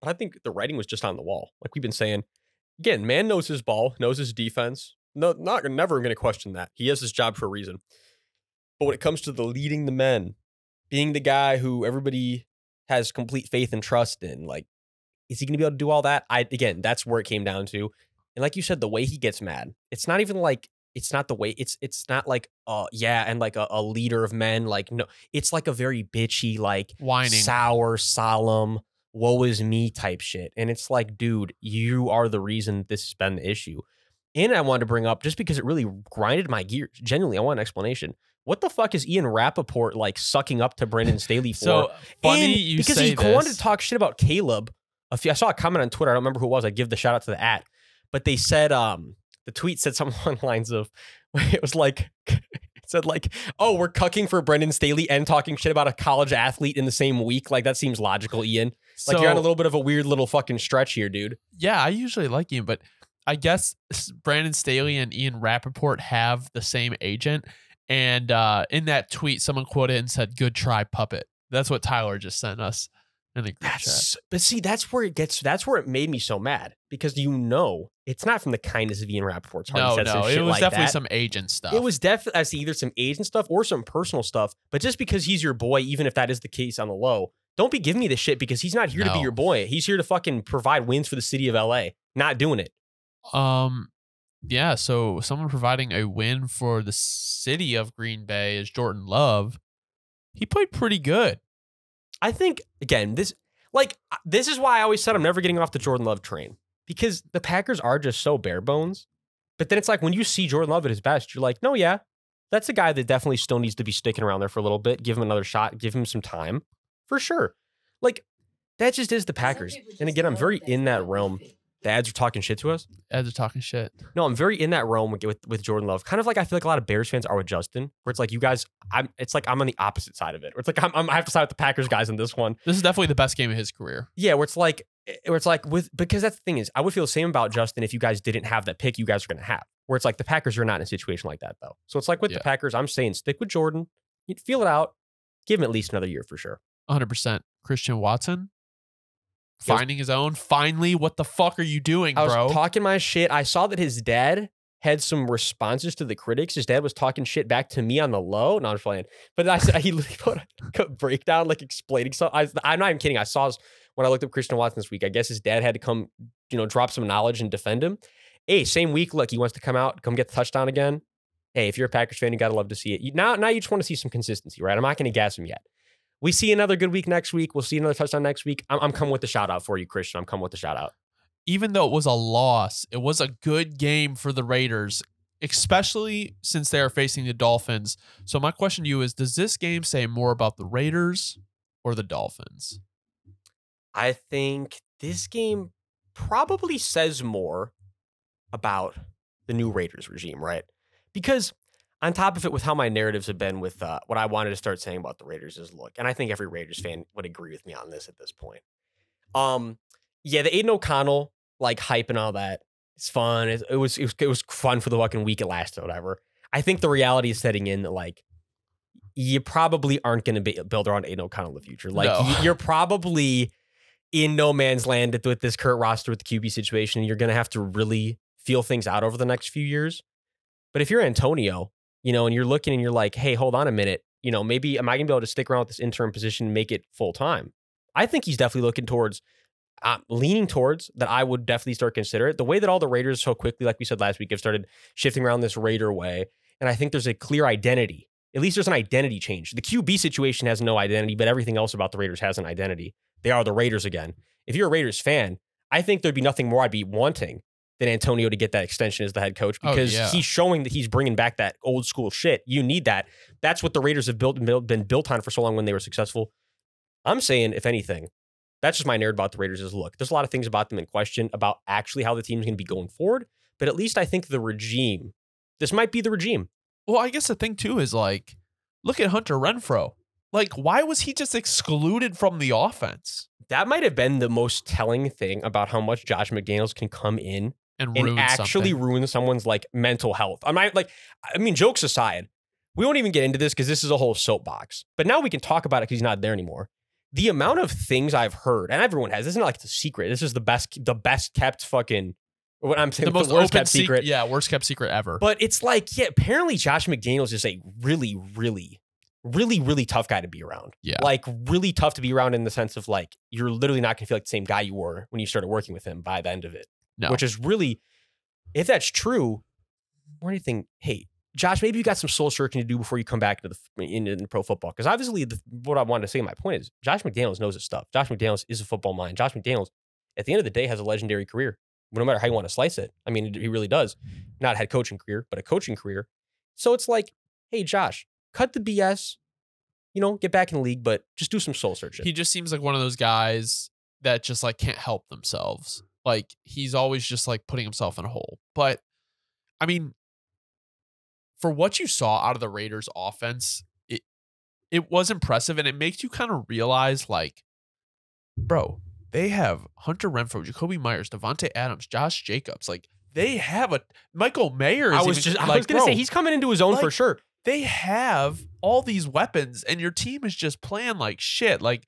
But I think the writing was just on the wall. Like we've been saying, again, man knows his ball, knows his defense. No, not never going to question that. He has his job for a reason. But when it comes to the leading the men, being the guy who everybody has complete faith and trust in, like, is he going to be able to do all that? I again, that's where it came down to. And like you said, the way he gets mad, it's not even like it's not the way it's it's not like uh yeah and like a, a leader of men like no it's like a very bitchy like Whining. sour, solemn, woe is me type shit. And it's like, dude, you are the reason this has been the issue. And I wanted to bring up just because it really grinded my gears. Genuinely, I want an explanation. What the fuck is Ian Rapoport like sucking up to Brandon Staley for? So funny And you because say he this. wanted to talk shit about Caleb. A few, I saw a comment on Twitter. I don't remember who it was. I'd give the shout out to the at, but they said um the tweet said something [LAUGHS] along the lines of it was like it [LAUGHS] said like oh we're cucking for Brandon Staley and talking shit about a college athlete in the same week. Like that seems logical, Ian. Like you're on a little bit of a weird little fucking stretch here, dude. Yeah, I usually like him, but I guess Brandon Staley and Ian Rapoport have the same agent. And uh, in that tweet, someone quoted and said, Good try, puppet. That's what Tyler just sent us in the group chat. That's but see, that's where it gets. That's where it made me so mad because you know it's not from the kindness of Ian Rapoport's heart. No, no, it was like definitely that. some agent stuff. It was definitely I see either some agent stuff or some personal stuff. But just because he's your boy, even if that is the case on the low, don't be giving me this shit because he's not here to be your boy. He's here to fucking provide wins for the city of LA. Not doing it. Um, yeah. So someone providing a win for the city of Green Bay is Jordan Love. He played pretty good. I think again, this like this is why I always said I'm never getting off the Jordan Love train because the Packers are just so bare bones. But then it's like when you see Jordan Love at his best, you're like, no, yeah, that's a guy that definitely still needs to be sticking around there for a little bit. Give him another shot. Give him some time for sure. Like that just is the Packers. And again, I'm very in that realm. The ads are talking shit to us. Ads are talking shit. No, I'm very in that realm with, with with Jordan Love. Kind of like I feel like a lot of Bears fans are with Justin, where it's like you guys. I'm. It's like I'm on the opposite side of it. Where it's like I'm, I'm I have to side with the Packers guys in this one. This is definitely the best game of his career. Yeah, where it's like, eh, where it's like with because that's the thing is, I would feel the same about Justin if you guys didn't have that pick you guys are going to have. Where it's like the Packers are not in a situation like that though. So it's like with Yeah. the Packers, I'm saying stick with Jordan, you feel it out, give him at least another year for sure. 100%. Christian Watson finding his own. Finally, what the fuck are you doing, I was bro? talking my shit. I saw that his dad had some responses to the critics. His dad was talking shit back to me on the low. No, I'm just playing. But I said he [LAUGHS] literally put a breakdown, like explaining something. I, I'm not even kidding. I saw his, when I looked up Christian Watson this week. I guess his dad had to come, you know, drop some knowledge and defend him. Hey, same week. Look, he wants to come out, come get the touchdown again. Hey, if you're a Packers fan, you gotta love to see it. You, now, now you just want to see some consistency, right? I'm not going to gas him yet. We see another good week next week. We'll see another touchdown next week. I'm, I'm coming with the shout out for you, Christian. I'm coming with the shout out. Even though it was a loss, it was a good game for the Raiders, especially since they are facing the Dolphins. So, my question to you is Does this game say more about the Raiders or the Dolphins? I think this game probably says more about the new Raiders regime, right? Because on top of it, with how my narratives have been with uh, what I wanted to start saying about the Raiders is look, and I think every Raiders fan would agree with me on this at this point. Um, yeah, the Aidan O'Connell like hype and all that, it's fun. It, it was it was it was fun for the fucking week it lasted, whatever. I think the reality is setting in that like you probably aren't going to be build around Aidan O'Connell in the future. Like No. you're [LAUGHS] probably in no man's land with- with this current roster with the QB situation. And you're going to have to really feel things out over the next few years. But if you're Antonio, you know, and you're looking and you're like, hey, hold on a minute, you know, maybe am I going to be able to stick around with this interim position and make it full time? I think he's definitely looking towards, uh, leaning towards that. I would definitely start consider it. The way that all the Raiders so quickly, like we said last week, have started shifting around this Raider way, and I think there's a clear identity. At least there's an identity change. The QB situation has no identity, but everything else about the Raiders has an identity. They are the Raiders again. If you're a Raiders fan, I think there'd be nothing more I'd be wanting than Antonio to get that extension as the head coach Oh, because yeah. he's showing that he's bringing back that old school shit. You need that. That's what the Raiders have built, built been built on for so long when they were successful. I'm saying, if anything, that's just my nerd about the Raiders is look, there's a lot of things about them in question about actually how the team's going to be going forward. But at least I think the regime, this might be the regime. Well, I guess the thing too is like, look at Hunter Renfrow. Like, why was he just excluded from the offense That might have been the most telling thing about how much Josh McDaniels can come in and, and actually something? ruin someone's like mental health. I might like, I mean, jokes aside, we won't even get into this because this is a whole soapbox. But now we can talk about it because he's not there anymore. The amount of things I've heard, and everyone has, this is not like a secret. This is the best, the best kept fucking. What I'm saying, the most worst kept secret. secret. Yeah, worst kept secret ever. But it's like, yeah, apparently Josh McDaniels is a really, really, really, really tough guy to be around. Yeah. Like really tough to be around in the sense of like you're literally not gonna feel like the same guy you were when you started working with him by the end of it. No. Which is really, if that's true, or anything, hey, Josh, maybe you got some soul searching to do before you come back into the into, into pro football. Because obviously, the, what I wanted to say, my point is, Josh McDaniels knows his stuff. Josh McDaniels is a football mind. Josh McDaniels, at the end of the day, has a legendary career. No matter how you want to slice it, I mean, he really does. Not a head coaching career, but a coaching career. So it's like, hey, Josh, cut the BS. You know, get back in the league, but just do some soul searching. he just seems like one of those guys that just like can't help themselves. Like he's always just like putting himself in a hole. But I mean, for what you saw out of the Raiders offense, it it was impressive and it makes you kind of realize like, bro, they have Hunter Renfrow, Jakobi Meyers, Davante Adams, Josh Jacobs. Like they have a Michael Mayer. Is I was just I was gonna say he's coming into his own for sure. they have all these weapons, and your team is just playing like shit. Like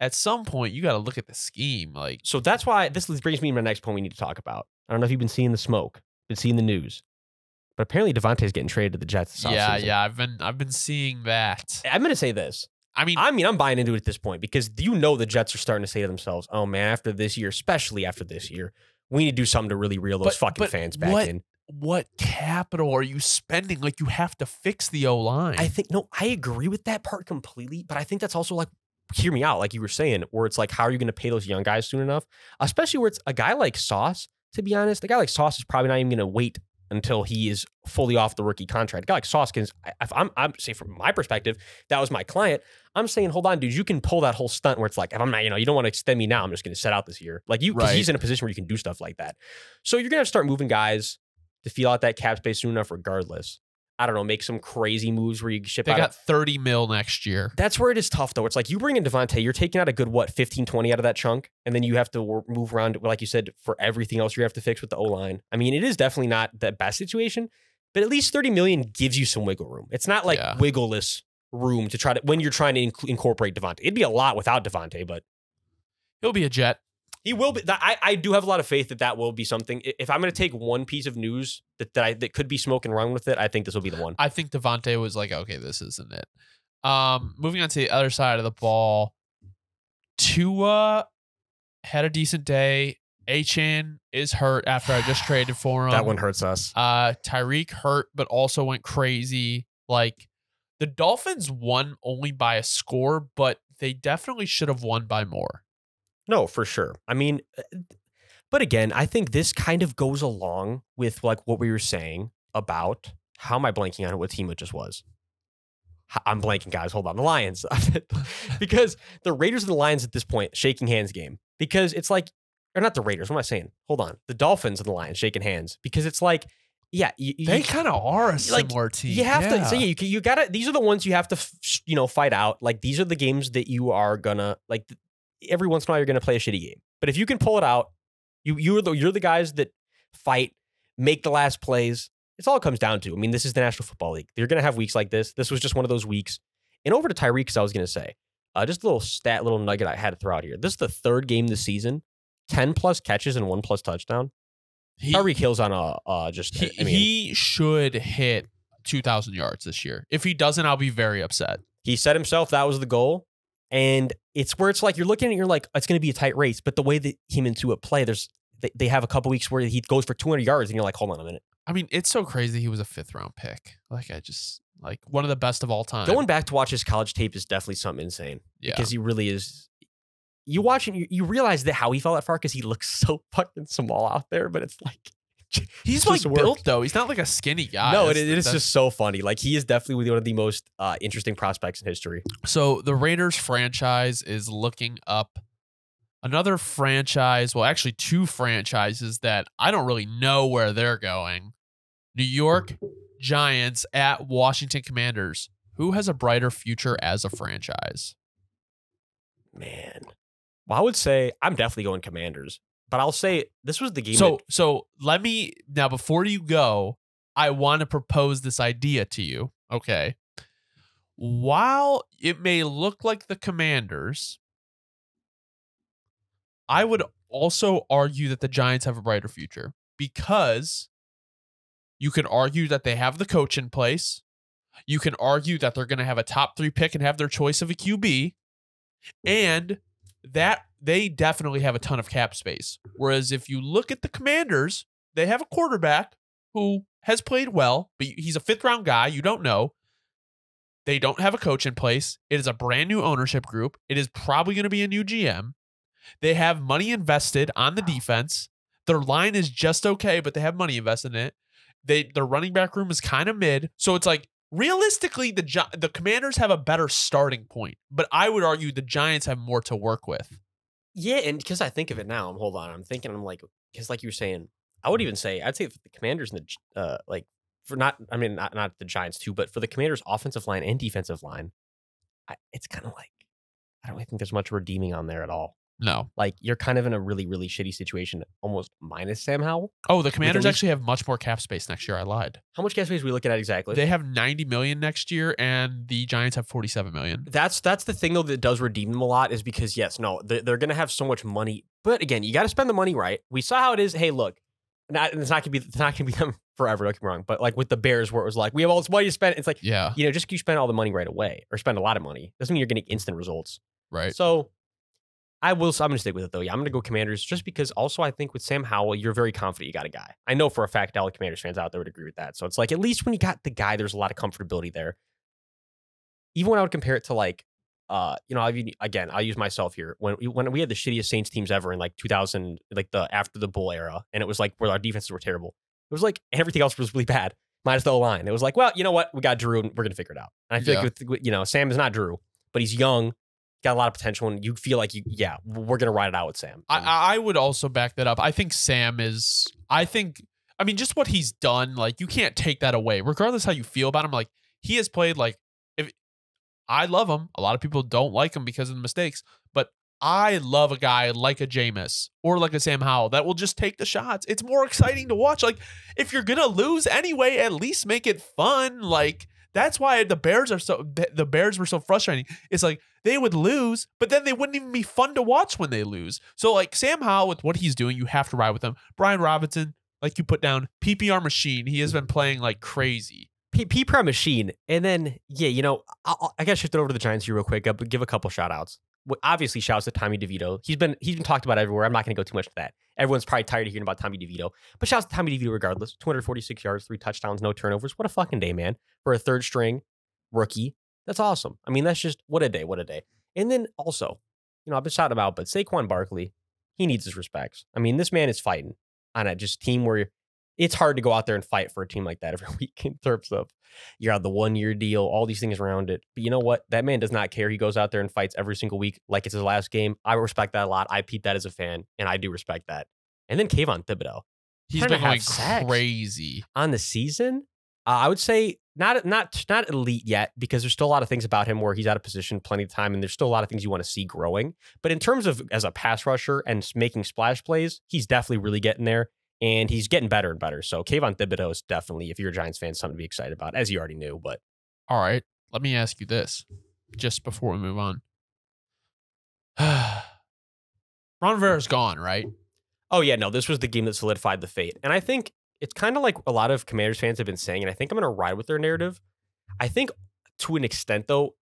at some point, you got to look at the scheme. Like So that's why this brings me to my next point we need to talk about. I don't know if you've been seeing the smoke, been seeing the news, but apparently Davante's getting traded to the Jets. This yeah, offseason. yeah, I've been I've been seeing that. I'm gonna say this. I mean, I mean, I'm buying into it at this point because you know the Jets are starting to say to themselves, "Oh man, after this year, especially after this year, we need to do something to really reel those But- fucking but fans back what- in." what capital are you spending? Like you have to fix the O line. I think no, I agree with that part completely, but I think that's also like hear me out, like you were saying, where it's like, how are you going to pay those young guys soon enough? Especially where it's a guy like Sauce. To be honest, a guy like Sauce is probably not even going to wait until he is fully off the rookie contract. A guy like Sauce can, if I'm, I'm say from my perspective, that was my client. I'm saying, hold on, dude, you can pull that whole stunt where it's like, if I'm not, you know, you don't want to extend me now, I'm just going to set out this year. Like you, Right. he's in a position where you can do stuff like that. So you're going to to start moving guys to feel out that cap space soon enough, regardless. I don't know, make some crazy moves where you ship they out. got 30 mil next year. That's where it is tough, though. It's like you bring in Davante, you're taking out a good, what, 15, 20 out of that chunk. And then you have to move around, like you said, for everything else you have to fix with the O line. I mean, it is definitely not the best situation, but at least 30 million gives you some wiggle room. It's not like Yeah. wiggleless room to try to, when you're trying to inc- incorporate Davante. It'd be a lot without Davante, but He'll be a Jet. He will be. that- I, I do have a lot of faith that that will be something. If I'm going to take one piece of news that, that, I, that could be smoking wrong with it, I think this will be the one. I think Davante was like, okay, this isn't it. Um, moving on to the other side of the ball, Tua had a decent day. Achane is hurt after I just [SIGHS] traded for him. that one hurts us. Uh, Tyreek hurt, but also went crazy. Like the Dolphins won only by a score, but they definitely should have won by more. No, for sure. I mean, uh, but again, I think this kind of goes along with like what we were saying about how am I blanking on what team it just was? I'm blanking, guys. Hold on. The Lions. [LAUGHS] because the Raiders and the Lions at this point, shaking hands game. Because it's like, or not the Raiders. What am I saying? Hold on. The Dolphins and the Lions shaking hands. Because it's like, yeah, you, They kind of are a like, similar team. you have to. Yeah. So yeah, you you gotta. These are the ones you have to, you know, fight out. Like these are the games that you are gonna like. Every once in a while, you're gonna play a shitty game. But if you can pull it out, you you're the you're the guys that fight, make the last plays. It's all it comes down to. I mean, this is the National Football League. You're gonna have weeks like this. This was just one of those weeks. And over to Tyreek, because I was gonna say, uh, just a little stat, little nugget I had to throw out here. This is the third game this season, ten plus catches and one plus touchdown. He- Tyreek Hill's on a uh, just. he, I mean, he should hit 2,000 yards this year. If he doesn't, I'll be very upset. He said himself that was the goal. And it's where it's like you're looking at it, you're like, it's going to be a tight race. But the way that him and Tua play, there's they, they have a couple weeks where he goes for 200 yards, and you're like, hold on a minute. I mean, it's so crazy he was a fifth round pick. Like, I just, like, one of the best of all time. Going back to watch his college tape is definitely something insane yeah. because he really is. You watch and you, you realize that how he fell that far because he looks [LAUGHS] so fucking small out there, but it's like [LAUGHS] He's like work. built, though. He's not like a skinny guy. no, it, it is just so funny. Like he is definitely one of the most uh, interesting prospects in history. So the Raiders franchise is looking up another franchise. Well, actually, two franchises that I don't really know where they're going. New York Giants at Washington Commanders. Who has a brighter future as a franchise? Man, well, I would say I'm definitely going Commanders, but I'll say this was the game. So, that- so let me now before you go, I want to propose this idea to you. Okay. While it may look like the Commanders, I would also argue that the Giants have a brighter future because you can argue that they have the coach in place. You can argue that they're going to have a top three pick and have their choice of a QB. And that they definitely have a ton of cap space. Whereas if you look at the Commanders, they have a quarterback who has played well, but he's a fifth round guy. You don't know. They don't have a coach in place. It is a brand new ownership group. It is probably going to be a new GM. They have money invested on the defense. Their line is just okay, but they have money invested in it. They their running back room is kind of mid. So it's like realistically the the Commanders have a better starting point, but I would argue the Giants have more to work with. Yeah, and because I think of it now, I'm hold on. I'm thinking, I'm like, because like you were saying, I would even say, I'd say for the Commanders and the uh, like for not, I mean, not not the Giants too, but for the Commanders' offensive line and defensive line, I, it's kind of like I don't really think there's much redeeming on there at all. No. Like you're kind of in a really, really shitty situation, almost minus Sam Howell. Oh, the Commanders actually have much more cap space next year. I lied. How much cap space are we looking at exactly? They have 90 million next year, and the Giants have 47 million. that's that's the thing though that does redeem them a lot is because yes, no, they're, they're gonna have so much money, but again, you got to spend the money right. We saw how it is. Hey, look, not it's not gonna be it's not gonna be them [LAUGHS] forever. Don't get me wrong, but like with the Bears, where it was like we have all this money to spend, it's like Yeah. you know just you spend all the money right away or spend a lot of money doesn't mean you're getting instant results. Right. So I will. I'm gonna stick with it though. Yeah, I'm gonna go Commanders just because. Also, I think with Sam Howell, you're very confident you got a guy. I know for a fact all the Commanders fans out there would agree with that. So it's like at least when you got the guy, there's a lot of comfortability there. Even when I would compare it to like, uh, you know, I'll use- again, I'll use myself here. When we, when we had the shittiest Saints teams ever in like 2000, like the after the Bull era, and it was like where our defenses were terrible. It was like everything else was really bad, minus the O line. It was like, well, you know what, we got Drew, and we're gonna figure it out. And I feel like with, with you know, Sam is not Drew, but he's young got a lot of potential, and you feel like you, yeah, we're gonna ride it out with Sam. Mm. I, I would also back that up. I think Sam is. I think. I mean, just what he's done. Like you can't take that away, regardless how you feel about him. Like he has played. Like if I love him, a lot of people don't like him because of the mistakes. But I love a guy like a Jameis or like a Sam Howell that will just take the shots. It's more exciting to watch. Like if you're gonna lose anyway, at least make it fun. Like that's why the Bears are so. The Bears were so frustrating. It's like they would lose, but then they wouldn't even be fun to watch when they lose. So like Sam Howell with what he's doing, you have to ride with him. Brian Robinson, like you put down PPR machine, he has been playing like crazy. P- P machine, and then yeah, you know, I'll, I got to shift it over to the Giants here real quick. But give a couple shout outs. Obviously, shouts to Tommy DeVito. He's been he's been talked about everywhere. I'm not going to go too much to that. Everyone's probably tired of hearing about Tommy DeVito, but shouts to Tommy DeVito regardless. 246 yards, three touchdowns, no turnovers. What a fucking day, man! For a third string rookie, that's awesome. I mean, that's just what a day, what a day. And then also, you know, I've been shouting about, but Saquon Barkley, he needs his respects. I mean, this man is fighting on a just team where it's hard to go out there and fight for a team like that every [LAUGHS] week in terms of you're on the one year deal, all these things around it. But you know what? That man does not care. He goes out there and fights every single week like it's his last game. I respect that a lot. I peep that as a fan, and I do respect that. And then Kayvon Thibodeaux He's been going crazy. on the season, uh, I would say not not not elite yet because there's still a lot of things about him where he's out of position plenty of time, and there's still a lot of things you want to see growing. But in terms of as a pass rusher and making splash plays, he's definitely really getting there, and he's getting better and better. So Kayvon Thibodeaux is definitely, if you're a Giants fan, something to be excited about, as you already knew. But All right, let me ask you this, just before we move on. [SIGHS] Ron Rivera's gone, right? Oh yeah, no, this was the game that solidified the fate. And I think it's kind of like a lot of Commanders fans have been saying, and I think I'm gonna ride with their narrative. I think to an extent though,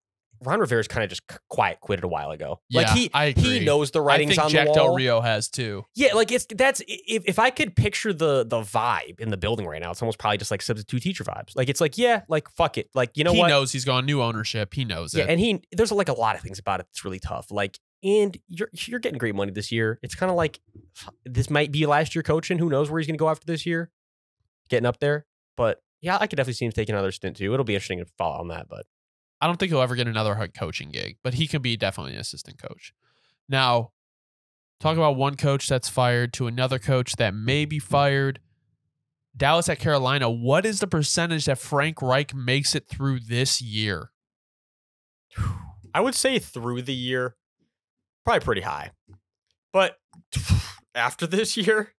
Ron Rivera's kind of just quiet quitted a while ago. like Yeah, he I agree. he knows the I writings think on Jack the Del. Rio has too. Yeah, like it's that's if if I could picture the the vibe in the building right now, it's almost probably just like substitute teacher vibes. Like it's like yeah, like fuck it, like you know what? he what? knows he's gone new ownership. He knows Yeah, it. and he there's like a lot of things about it that's really tough. Like, and you're you're getting great money this year. It's kind of like this might be last year coaching. Who knows where he's going to go after this year? Getting up there, but yeah, I could definitely see him taking another stint too. It'll be interesting to follow on that, but I don't think he'll ever get another head coaching gig, but he can be definitely an assistant coach. Now, talk about one coach that's fired to another coach that may be fired. Dallas at Carolina. What is the percentage that Frank Reich makes it through this year? I would say through the year, probably pretty high. But after this [LAUGHS] year,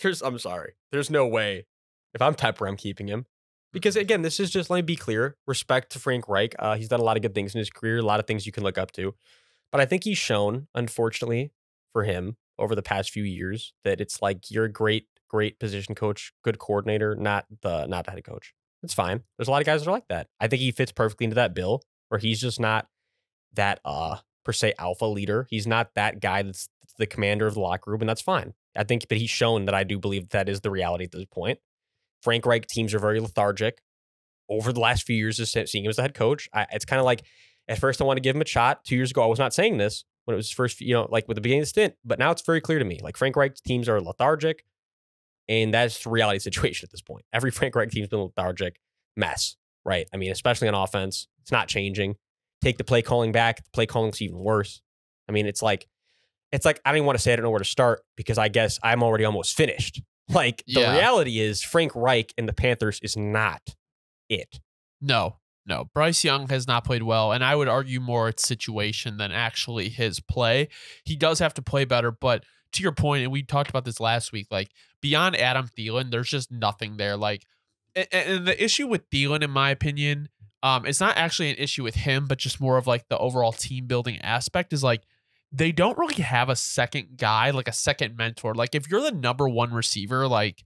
there's I'm sorry, there's no way. If I'm Tepper, I'm keeping him. Because again, this is just let me be clear. Respect to Frank Reich. Uh, he's done a lot of good things in his career, a lot of things you can look up to. But I think he's shown, unfortunately, for him over the past few years, that it's like you're a great, great position coach, good coordinator, not the not the head coach. It's fine. There's a lot of guys that are like that. I think he fits perfectly into that bill where he's just not that uh per se alpha leader. He's not that guy that's the commander of the locker room, and that's fine. I think, but he's shown that I do believe that is the reality at this point. Frank Reich teams are very lethargic. Over the last few years, just seeing him as the head coach, I, it's kind of like at first I want to give him a shot. Two years ago, I was not saying this when it was first, you know, like with the beginning of the stint, but now it's very clear to me. Like Frank Reich teams are lethargic, and that's the reality [LAUGHS] situation at this point. Every Frank Reich team's been lethargic, mess, right? I mean, especially on offense, it's not changing. Take the play calling back, the play calling's even worse. I mean, it's like, it's like I don't even want to say I don't know where to start because I guess I'm already almost finished. Like the Yeah. reality is, Frank Reich and the Panthers is not it. No, No, Bryce Young has not played well, and I would argue more it's situation than actually his play. He does have to play better, but to your point, and we talked about this last week, like beyond Adam Thielen, there's just nothing there. Like, a- a- and the issue with Thielen, in my opinion, um, it's not actually an issue with him, but just more of like the overall team building aspect is like they don't really have a second guy, like a second mentor. Like if you're the number one receiver, like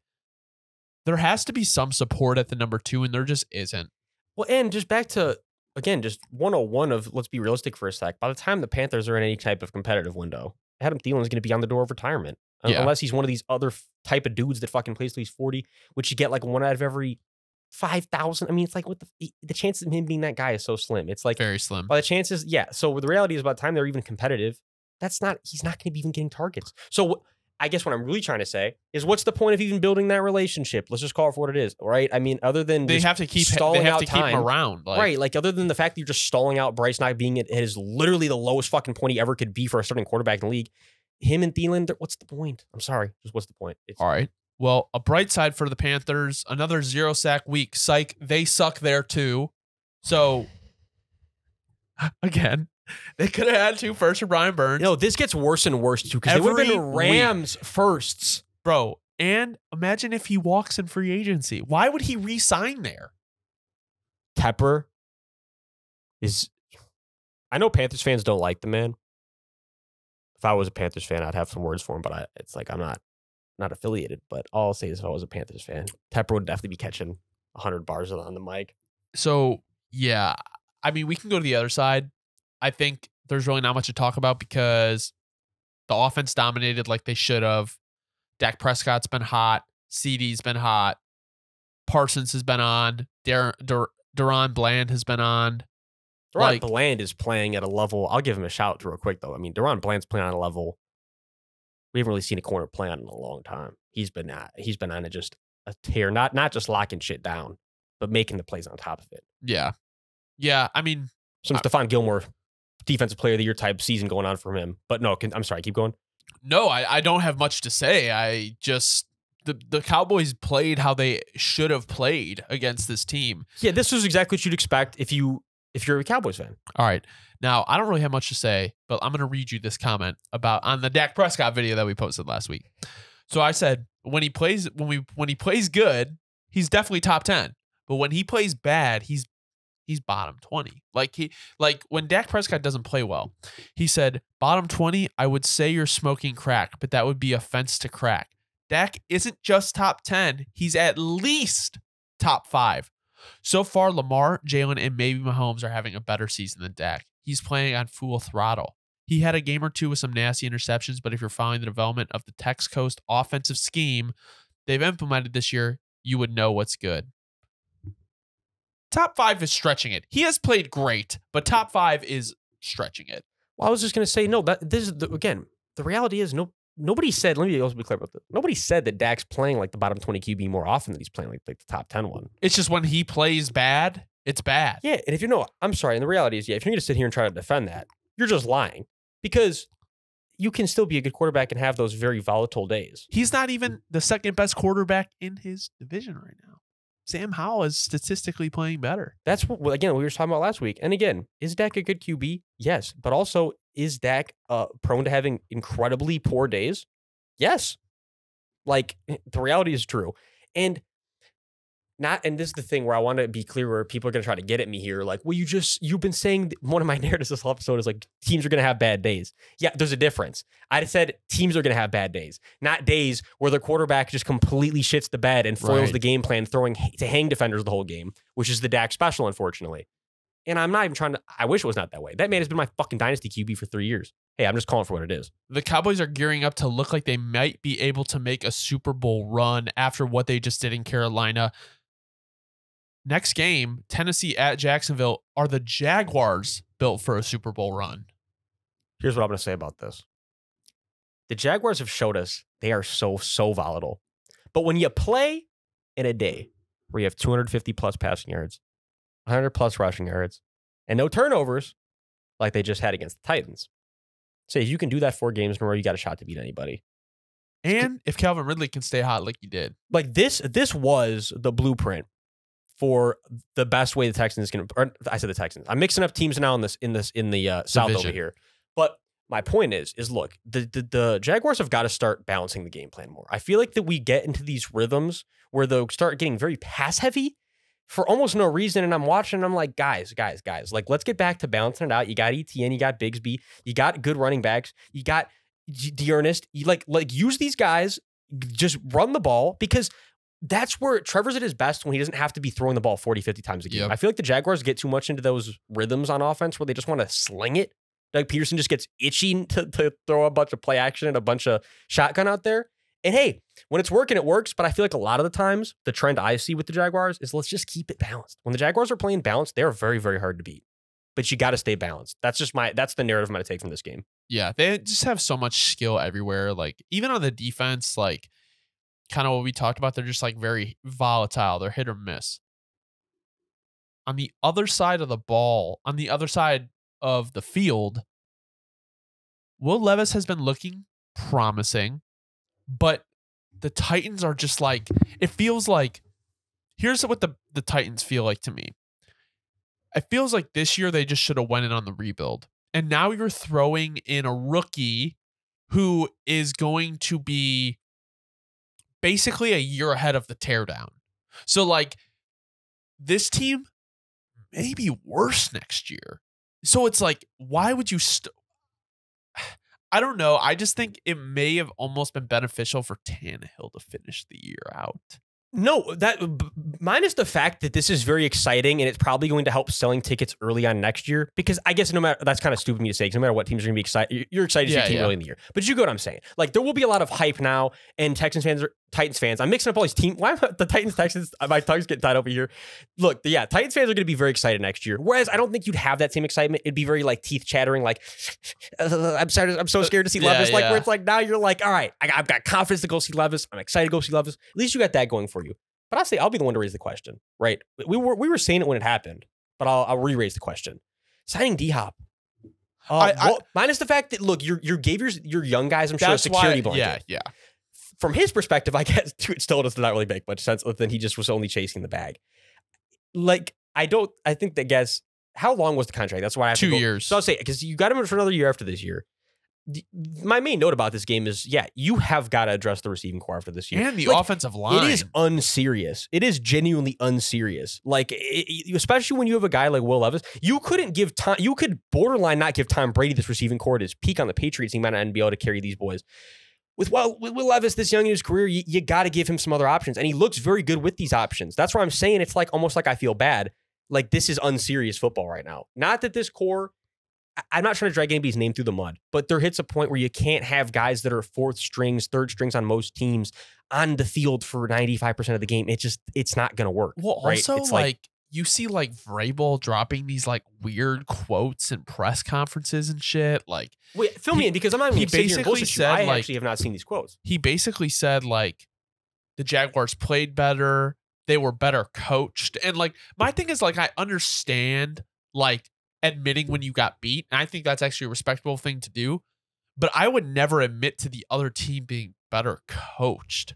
there has to be some support at the number two, and there just isn't. Well, and just back to again, just 101 of let's be realistic for a sec. By the time the Panthers are in any type of competitive window, Adam Thielen is going to be on the door of retirement. Yeah. Unless he's one of these other f- type of dudes that fucking plays till he's 40, which you get like one out of every 5,000. I mean, it's like what the the chances of him being that guy is so slim. It's like Very slim. by the chances, yeah. So the reality is, by the time they're even competitive, that's not. He's not going to be even getting targets. So I guess what I'm really trying to say is, what's the point of even building that relationship? Let's just call it for what it is, right? I mean, other than They have to keep stalling they have out to keep him time. around. Like, right, like other than the fact that you're just stalling out Bryce not being at his literally the lowest fucking point he ever could be for a starting quarterback in the league. Him and Thielen, what's the point? I'm sorry, just what's the point? It's, All right. Well, a bright side for the Panthers, another zero sack week. Psych, they suck there too. So [LAUGHS] again, [LAUGHS] they could have had two first for Brian Burns. No, this gets worse and worse too because they would have Every been week. Rams firsts. Bro, and imagine if he walks in free agency. Why would he re-sign there? Tepper is. I know Panthers fans don't like the man. If I was a Panthers fan, I'd have some words for him, but I, it's like I'm not not affiliated. But all I'll say is, if I was a Panthers fan, Tepper would definitely be catching 100 bars on the mic. So yeah, I mean, we can go to the other side. I think there's really not much to talk about because the offense dominated like they should have. Dak Prescott's been hot. CD's been hot. Parsons has been on. Dar- Dur- Duran Bland has been on. DaRon Like- Bland is playing at a level. I'll give him a shout real quick though. I mean, DaRon Bland's playing on a level we haven't really seen a corner play on in a long time. He's been at, he's been on a just a tear, not not just locking shit down, but making the plays on top of it. Yeah. Yeah. I mean, Some Uh, Stephon Gilmore defensive player of the year type season going on for him. But no, can, I'm sorry, keep going. no, I, I don't have much to say. I just the the Cowboys played how they should have played against this team. Yeah, this was exactly what you'd expect if you if you're a Cowboys fan. All right. Now, I don't really have much to say, but I'm going to read you this comment about on the Dak Prescott video that we posted last week. So I said when he plays when we when he plays good, he's definitely top 10. But when he plays bad, he's he's bottom 20. Like he like when Dak Prescott doesn't play well, he said, "Bottom 20, I would say you're smoking crack, but that would be offense to crack." Dak isn't just top 10, he's at least top 5. So far, Lamar, Jalen, and maybe Mahomes are having a better season than Dak. He's playing on full throttle. He had a game or two with some nasty interceptions, but if you're following the development of the Tex Coast offensive scheme they've implemented this year, you would know what's good. Top five is stretching it. He has played great, but top five is stretching it. Well, I was just gonna say no. That this is the, again. The reality is no. Nobody said. Let me also be clear about this. Nobody said that Dak's playing like the bottom twenty QB more often than he's playing like, like the top ten one. It's just when he plays bad, it's bad. Yeah, and if you know, I'm sorry. And the reality is, yeah, if you're gonna sit here and try to defend that, you're just lying because you can still be a good quarterback and have those very volatile days. He's not even the second best quarterback in his division right now. Sam Howell is statistically playing better. That's what again we were talking about last week. And again, is Dak a good QB? Yes, but also is Dak uh, prone to having incredibly poor days? Yes. Like the reality is true, and not. And this is the thing where I want to be clear, where people are going to try to get at me here. Like, well, you just you've been saying one of my [LAUGHS] narratives this whole episode is like teams are going to have bad days. Yeah, there's a difference. I said teams are going to have bad days, not days where the quarterback just completely shits the bed and foils Right. the game plan, throwing to hang defenders the whole game, which is the Dak special, unfortunately. And I'm not even trying to. I wish it was not that way. That man has been my fucking dynasty QB for three years. Hey, I'm just calling for what it is. The Cowboys are gearing up to look like they might be able to make a Super Bowl run after what they just did in Carolina. Next game, Tennessee at Jacksonville. Are the Jaguars built for a Super Bowl run? Here's what I'm going to say about this. The Jaguars have showed us they are so, so volatile. But when you play in a day where you have 250 plus passing yards, 100 plus rushing yards, and no turnovers like they just had against the Titans, say if you can do that four games in a row, you got a shot to beat anybody. And if Calvin Ridley can stay hot like he did. Like this, this was the blueprint for the best way the Texans can. Or I said the Texans. I'm mixing up teams now in this in this in the uh, South over here. But my point is, is look, the, the the Jaguars have got to start balancing the game plan more. I feel like that we get into these rhythms where they'll start getting very pass heavy for almost no reason. And I'm watching, and I'm like, guys, guys, guys, like let's get back to balancing it out. You got ETN, you got Bigsby, you got good running backs, you got D'Ernest. You like like use these guys, just run the ball because that's where Trevor's at his best when he doesn't have to be throwing the ball 40, 50 times a game. Yep. I feel like the Jaguars get too much into those rhythms on offense where they just want to sling it. Doug Pederson just gets itching [LAUGHS] to, to throw a bunch of play action and a bunch of shotgun out there. And hey, when it's working, it works. But I feel like a lot of the times, the trend I see with the Jaguars is let's just keep it balanced. When the Jaguars are playing balanced, they're very, very hard to beat. But you got to stay balanced. That's just my that's the narrative I'm going to take from this game. Yeah, they just have so much skill everywhere. Like even on the defense, like kind of what we talked about, they're just like very volatile. They're hit or miss. On the other side of the ball, on the other side of the field, Will Levis has been looking promising, but the Titans are just like it feels like here's what the the Titans feel like to me. It feels like this year they just should have went in on the rebuild. And now you're throwing in a rookie who is going to be basically a year ahead of the teardown. So like this team may be worse next year. So it's like why would you st- I don't know. I just think it may have almost been beneficial for Tannehill to finish the year out. No, that minus the fact that this is very exciting and it's probably going to help selling tickets early on next year. Because I guess no matter that's kind of stupid me to say. Because no matter what teams are going to be excited, you're excited to see Yeah, team yeah. early in the year. But you get what I'm saying. Like there will be a lot of hype now, and Texans fans are Titans fans. I'm mixing up all these team. Why am I, [LAUGHS] the Titans Texans? Uh, my tongue's getting tied over here. Look, yeah, Titans fans are going to be very excited next year. Whereas I don't think you'd have that same excitement. It'd be very like teeth chattering, like [LAUGHS] I'm sorry, I'm so uh, scared to see Yeah, Levis. Like where it's like now you're like, all right, I got, I've got confidence to go see Levis. I'm excited to go see Levis. At least you got that going for you. But I'll say I'll be the one to raise the question, right? We were we were saying it when it happened, but I'll, I'll re-raise the question. Signing D Hop. Uh, I- I- well, minus the fact that look, you you gave your your young guys, I'm sure, a security why, blanket. Yeah, yeah. From his perspective, [LAUGHS] I guess it still does not really make much sense other than he just was only chasing the bag. Like I don't, I think that guess how long was the contract? That's why I have to Two years. So I'll say because you got him for another year after this year. My main note about this game is, yeah, you have got to address the receiving corps after this year. And the Like, offensive line. It is unserious. It is genuinely unserious. Like, it- especially when you have a guy like Will Levis, you couldn't give time. You could borderline not give Tom Brady this receiving corps at his peak on the Patriots. He might not be able to carry these boys. With well, with Will Levis this young in his career, you, you got to give him some other options, and he looks very good with these options. That's why I'm saying it's like almost like I feel bad. Like this is unserious football right now. Not that this core. I'm not trying to drag anybody's name through the mud, but there hits a point where you can't have guys that are fourth strings, third strings on most teams on the field for 95% of the game. It just it's not going to work. Well, right? also It's like, you see like Vrabel dropping these like weird quotes in press conferences and shit. Like wait, fill me he- in because I'm not he even sitting here and basically said, I like- actually have not seen these quotes. he basically said like the Jaguars played better, they were better coached. And like my thing is like I understand like admitting when you got beat. And I think that's actually a respectable thing to do. But I would never admit to the other team being better coached.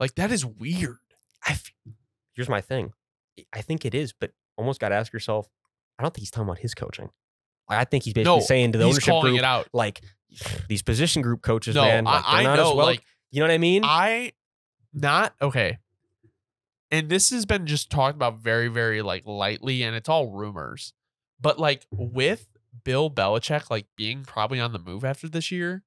Like that is weird. I f- here's my thing. I think it is, but almost got to ask yourself. I don't think he's talking about his coaching. Like, I think he's basically No, saying to the ownership group, it out. like these position group coaches, No, man. Like, I, I not as know. well- like you know what I mean? I not okay. And this has been just talked about very, very like lightly, and it's all rumors. But like with Bill Belichick like being probably on the move after this year,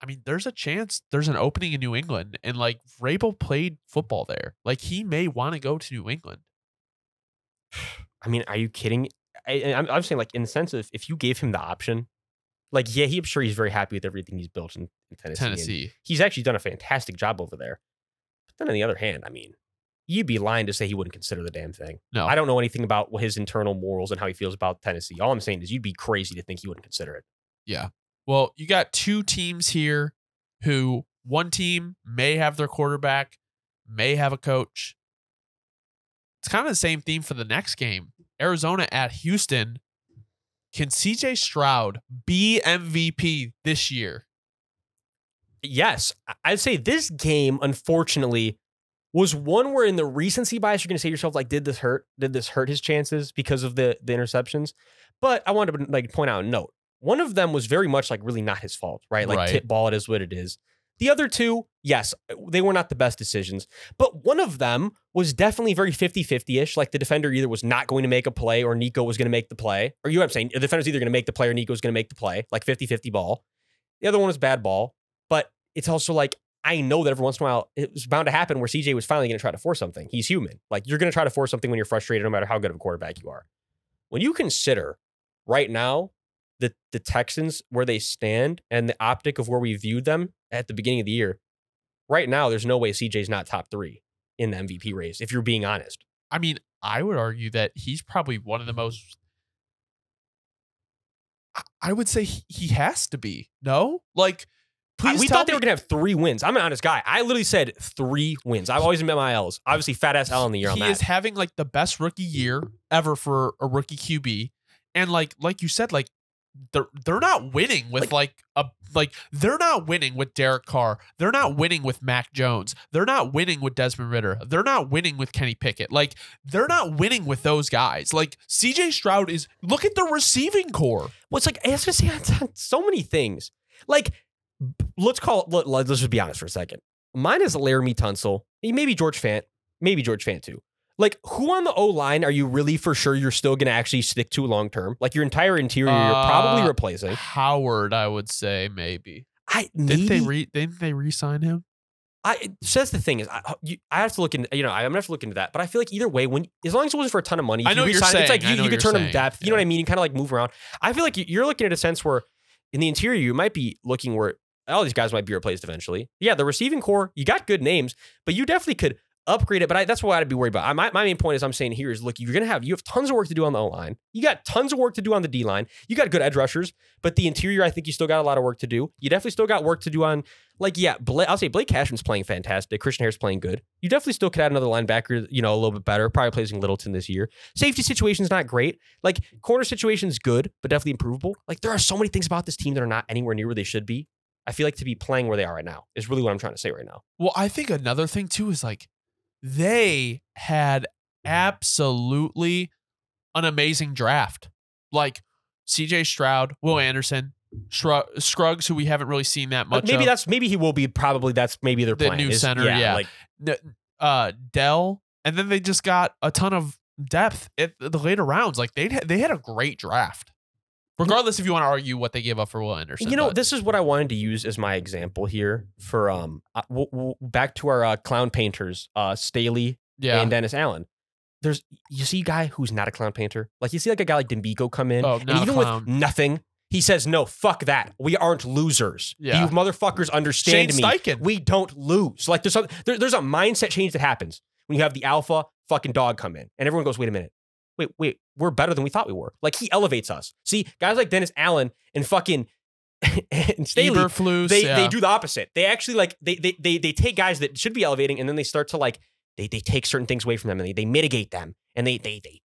I mean, there's a chance there's an opening in New England, and like Vrabel played football there. Like he may want to go to New England. [SIGHS] I mean, are you kidding? I, I'm, I'm saying, like, in the sense of if you gave him the option, like, yeah, he, I'm sure he's very happy with everything he's built in, in Tennessee. Tennessee. He's actually done a fantastic job over there. But then on the other hand, I mean, you'd be lying to say he wouldn't consider the damn thing. No. I don't know anything about his internal morals and how he feels about Tennessee. All I'm saying is you'd be crazy to think he wouldn't consider it. Yeah. Well, you got two teams here who one team may have their quarterback, may have a coach. It's kind of the same theme for the next game. Arizona at Houston. Can CJ Stroud be MVP this year? Yes, I'd say this game, unfortunately, was one where in the recency bias you're going to say to yourself like, did this hurt? Did this hurt his chances because of the the interceptions? But I wanted to like point out a note. One of them was very much like really not his fault, right? Like Right. tip ball, it is what it is. The other two, yes, they were not the best decisions. But one of them was definitely very 50 50 ish. Like the defender either was not going to make a play or Nico was going to make the play. Or you know what I'm saying? The defender's either going to make the play or Nico was going to make the play, like 50 50 ball. The other one was bad ball. But it's also like, I know that every once in a while it was bound to happen where CJ was finally going to try to force something. He's human. Like you're going to try to force something when you're frustrated, no matter how good of a quarterback you are. When you consider right now the, the Texans, where they stand and the optic of where we viewed them at the beginning of the year, right now, there's no way CJ's not top three in the MVP race, if you're being honest. I mean, I would argue that he's probably one of the most. I- would say he, has to be. No, like, please we thought they me- were gonna have three wins. I'm an honest guy. I literally said three wins. I've always met my L's. Obviously, fat ass L in the year on he that. is having like the best rookie year ever for a rookie QB, and like like you said, like they're they're not winning with like, a like they're not winning with Derek Carr. They're not winning with Mac Jones. They're not winning with Desmond Ridder. They're not winning with Kenny Pickett. Like they're not winning with those guys. Like CJ Stroud is. Look at the receiving corps. well, it's like I was gonna say [LAUGHS] on so many things. Like, let's call it. Let, let's just be honest for a second. Mine is Laremy Tunsil, maybe George Fant, maybe George Fant too. Like, who on the O line are you really for sure you're still gonna actually stick to long term? Like your entire interior, you're probably Uh, replacing. Howard, I would say maybe. I Didn't they re didn't they re-sign him? I so that's the thing is I, you, I have to look into you know I'm gonna have to look into that. But I feel like either way, when as long as it wasn't for a ton of money, I know you you're re-sign- It's like you, you could turn them saying. depth. You know what I mean? You kind of like move around. I feel like you're looking at a sense where in the interior you might be looking where all these guys might be replaced eventually. Yeah, the receiving corps you got good names, but you definitely could upgrade it. But I, that's what I'd be worried about. I, my my main point is I'm saying here is look, you're gonna have you have tons of work to do on the O line. You got tons of work to do on the D line. You got good edge rushers, but the interior I think you still got a lot of work to do. You definitely still got work to do on like yeah, Bla- I'll say Blake Cashman's playing fantastic. Christian Harris playing good. You definitely still could add another linebacker, you know, a little bit better. Probably placing Littleton this year. Safety situation's not great. Like corner situation's good, but definitely improvable. Like there are so many things about this team that are not anywhere near where they should be. I feel like to be playing where they are right now is really what I'm trying to say right now. Well, I think another thing too is like they had absolutely an amazing draft. Like CJ Stroud, Will Anderson, Shrug- Scruggs, who we haven't really seen that much. But maybe of, that's maybe he will be probably that's maybe their The plan. new is- center, yeah. Like uh, Dell, and then they just got a ton of depth at the later rounds. Like they they had a great draft. Regardless if you want to argue what they gave up for Will Anderson. You know, but- this is what I wanted to use as my example here for um uh, w- w- back to our uh, clown painters, uh Staley yeah. and Dennis Allen. There's you see a guy who's not a clown painter. Like you see like a guy like DeMeco come in Oh, and even with nothing, he says, "No, fuck that. We aren't losers. Yeah. You motherfuckers understand Shane me. Steichen. We don't lose." Like there's some, there, there's a mindset change that happens when you have the alpha fucking dog come in and everyone goes, "Wait a minute. Wait, wait. We're better than we thought we were." Like he elevates us. See, guys like Dennis Allen and fucking [LAUGHS] and Staley, Eberflus, they yeah. they do the opposite. They actually like they they they they take guys that should be elevating and then they start to like they they take certain things away from them and they, they mitigate them and they they they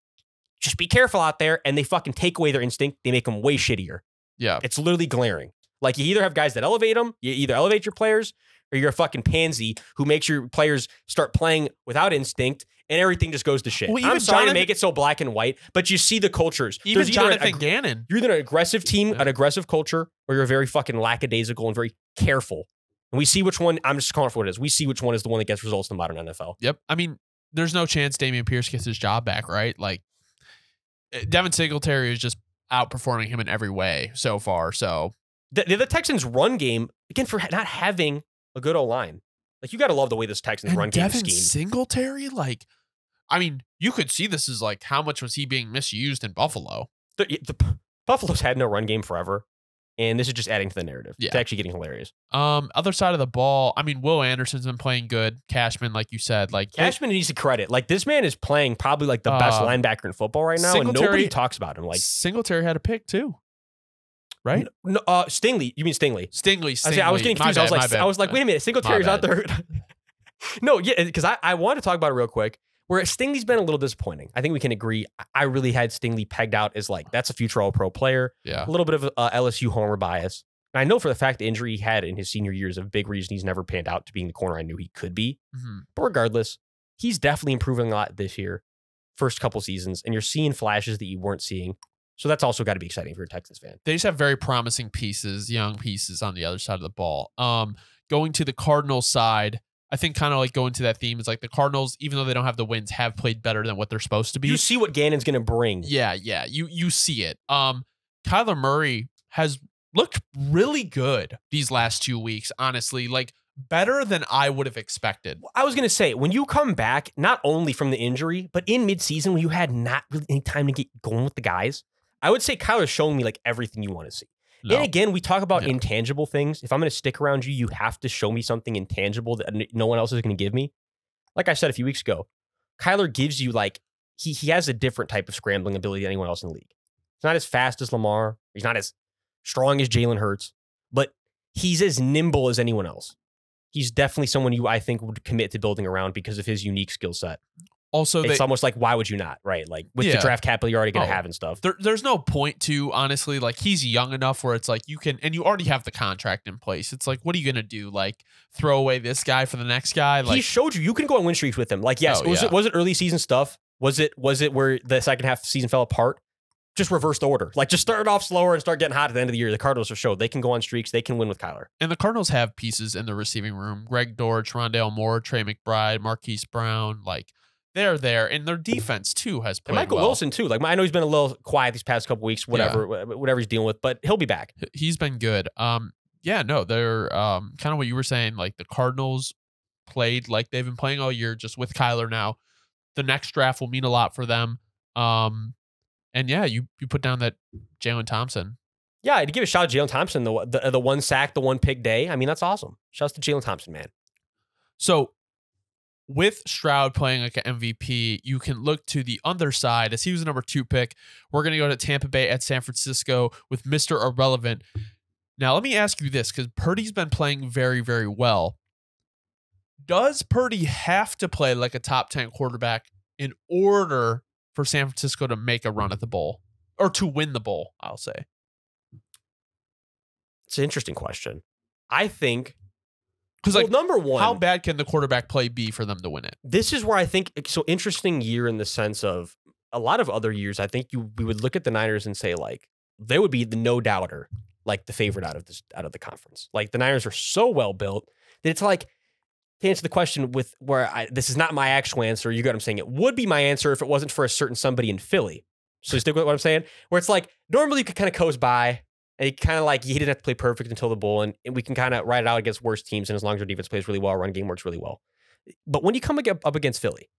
just be careful out there and they fucking take away their instinct. They make them way shittier. Yeah. It's literally glaring. Like you either have guys that elevate them, you either elevate your players, or you're a fucking pansy who makes your players start playing without instinct, and everything just goes to shit. Well, I'm sorry to make it so black and white, but you see the cultures. Even There's an Jonathan Gannon. you're either an aggressive team, an aggressive culture, or you're very fucking lackadaisical and very careful. And we see which one. I'm just calling for what it is. We see which one is the one that gets results in the modern NFL. Yep. I mean, there's no chance Dameon Pierce gets his job back, right? Like, eh, Devin Singletary is just outperforming him in every way so far. So, The, the, the Texans' run game again for not having a good O line. Like you got to love the way this Texans and run game is Devin schemed. Singletary, like, I mean, you could see this as like how much was he being misused in Buffalo? the, the Buffalo's had no run game forever, and this is just adding to the narrative. It's Yeah. actually getting hilarious. Um, other side of the ball, I mean, Will Anderson's been playing good. Cashman, like you said, like Cashman needs to credit. Like this man is playing probably like the best Uh, linebacker in football right now, and nobody talks about him. Like Singletary had a pick too, right? no, uh, Stingley, you mean Stingley? Stingley, I, was, I was getting My confused. I was like, I was like, wait a minute, Singletary's My out there. [LAUGHS] no, yeah, because I, I want to talk about it real quick. Where Stingley's been a little disappointing. I think we can agree. I- I really had Stingley pegged out as like that's a future All Pro player. Yeah. A little bit of uh, LSU homer bias. And I know for the fact the injury he had in his senior year is a big reason he's never panned out to being the corner I knew he could be. Mhm. But regardless, he's definitely improving a lot this year, first couple seasons, and you're seeing flashes that you weren't seeing. So that's also got to be exciting for a Texans fan. They just have very promising pieces, young pieces on the other side of the ball. Um, going to the Cardinals side, I think kind of like going to that theme is like the Cardinals, even though they don't have the wins, have played better than what they're supposed to be. You see what Gannon's going to bring. Yeah, yeah. You you see it. Um Kyler Murray has looked really good these last two weeks, honestly. Like better than I would have expected. I was going to say, when you come back, not only from the injury, but in midseason when you had not really any time to get going with the guys, I would say Kyler's showing me like everything you want to see. No. And again, we talk about Yeah. intangible things. If I'm going to stick around you, you have to show me something intangible that no one else is going to give me. Like I said a few weeks ago, Kyler gives you like he he has a different type of scrambling ability than anyone else in the league. He's not as fast as Lamar. He's not as strong as Jalen Hurts, but he's as nimble as anyone else. He's definitely someone you I think would commit to building around because of his unique skill set. Also, it's they, almost like why would you not, right? Like with Yeah. the draft capital you're already going to Oh. have and stuff. there, there's no point to honestly like he's young enough where it's like you can and you already have the contract in place. It's like what are you gonna do? Like throw away this guy for the next guy? he showed you you can go on win streaks with him. Like yes, Oh, was yeah. it was it early season stuff? Was it was it where the second half of the season fell apart? Just reverse the order. Like just start it off slower and start getting hot at the end of the year. The Cardinals have showed they can go on streaks. They can win with Kyler. and the Cardinals have pieces in the receiving room. Greg Dortch, Rondale Moore, Trey McBride, Marquise Brown, like they're there. And their defense too has And played Michael well. Wilson too. Like I know he's been a little quiet these past couple weeks, whatever, wh- whatever he's dealing with, but he'll be back. he's been good. Um, yeah, no, they're um kind of what you were saying. Like the Cardinals played like they've been playing all year, just with Kyler now. The next draft will mean a lot for them. Um, and yeah, you you put down that Jalen Thompson. Yeah, to give a shout out to Jalen Thompson, the, the the one sack, the one pick day. I mean, that's awesome. Shouts to Jalen Thompson, man. So with Stroud playing like an MVP, you can look to the other side as he was the number two pick. We're gonna go to Tampa Bay at San Francisco with Mr. Irrelevant. Now let me ask you this because Purdy's been playing very, very well. Does Purdy have to play like a top 10 quarterback in order for San Francisco to make a run at the bowl or to win the bowl? I'll say. It's an interesting question. I think Because well, like, number one, how bad can the quarterback play be for them to win it? this is where I think so interesting year in the sense of a lot of other years. I think you we would look at the Niners and say like they would be the no doubter, like the favorite out of this out of the conference. Like the Niners are so well built that it's like to answer the question with where I, this is not my actual answer. You get what I'm saying? It would be my answer if it wasn't for a certain somebody in Philly. So you stick with what I'm saying? Where it's like normally you could kind of coast by. And you kind of like he didn't have to play perfect until the bowl, and, and we can kind of ride it out against worse teams. And as long as our defense plays really well, our run game works really well. But when you come up against Philly,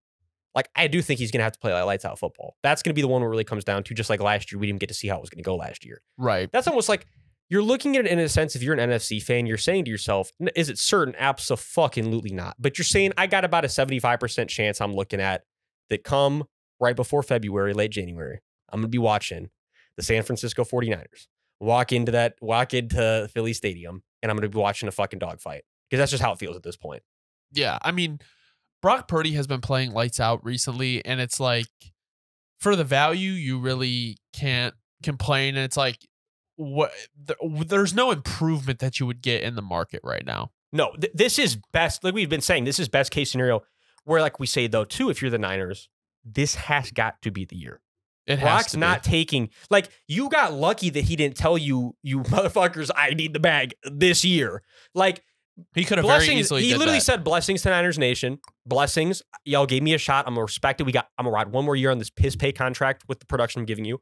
like I do think he's going to have to play like lights out football. That's going to be the one where it really comes down to just like last year, we didn't get to see how it was going to go last year. Right. That's almost like you're looking at it in a sense. If you're an NFC fan, you're saying to yourself, "Is it certain? Absolutely not." But you're saying I got about a 75 percent chance. I'm looking at that come right before February, late January. I'm going to be watching the San Francisco 49ers walk into that walk into Philly Stadium, and I'm going to be watching a fucking dogfight because that's just how it feels at this point. Yeah, I mean, Brock Purdy has been playing lights out recently, and it's like for the value, you really can't complain. And it's like, what? th- There's no improvement that you would get in the market right now. No, th- this is best. Like we've been saying, this is best case scenario. Where, like we say though, too, if you're the Niners, this has got to be the year. It has Brock's not taking like you got lucky that he didn't tell you, you motherfuckers, I need the bag this year. Like He could have very easily. He literally that. said blessings to Niners Nation. Blessings. Y'all gave me a shot. I'm gonna respect it. We got I'm gonna ride one more year on this his pay contract with the production I'm giving you.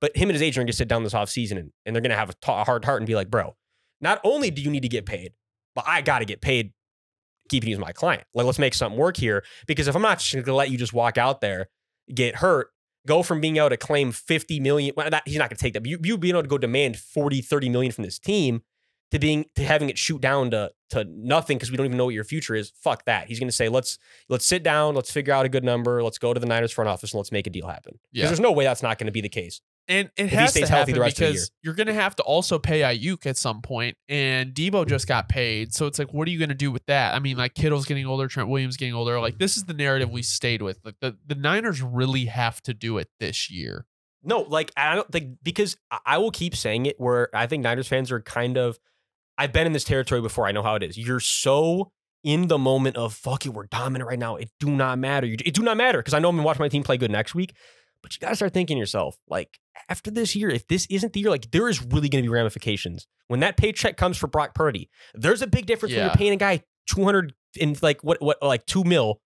But him and his agent are gonna sit down this offseason and, and they're gonna have a, hard heart and be like, bro, not only do you need to get paid, but I gotta get paid keeping you as my client. Like, let's make something work here. Because if I'm not just gonna let you just walk out there, get hurt, go from being able to claim 50 million, well, that, he's not gonna take that. But you, you being able to go demand 40, 30 million from this team to being to having it shoot down to to nothing because we don't even know what your future is. Fuck that. He's gonna say, let's let's sit down, let's figure out a good number, let's go to the Niners front office and let's make a deal happen. Because Yeah. there's no way that's not gonna be the case. And it he has stays to healthy happen the rest of the because year. you're going to have to also pay Aiyuk at some point, and Deebo just got paid. So it's like, what are you going to do with that? I mean, like Kittle's getting older, Trent Williams getting older. Like this is the narrative we stayed with. Like the the Niners really have to do it this year. No, like I don't think because I- I will keep saying it where I think Niners fans are kind of I've been in this territory before. I know how it is. You're so in the moment of fuck it, we're dominant right now. It do not matter. You, it do not matter because I know I'm gonna watch my team play good next week. But you gotta start thinking to yourself, like after this year, if this isn't the year, like there is really gonna be ramifications when that paycheck comes for Brock Purdy. There's a big difference when Yeah. you're paying a guy 200 in like what what like two mil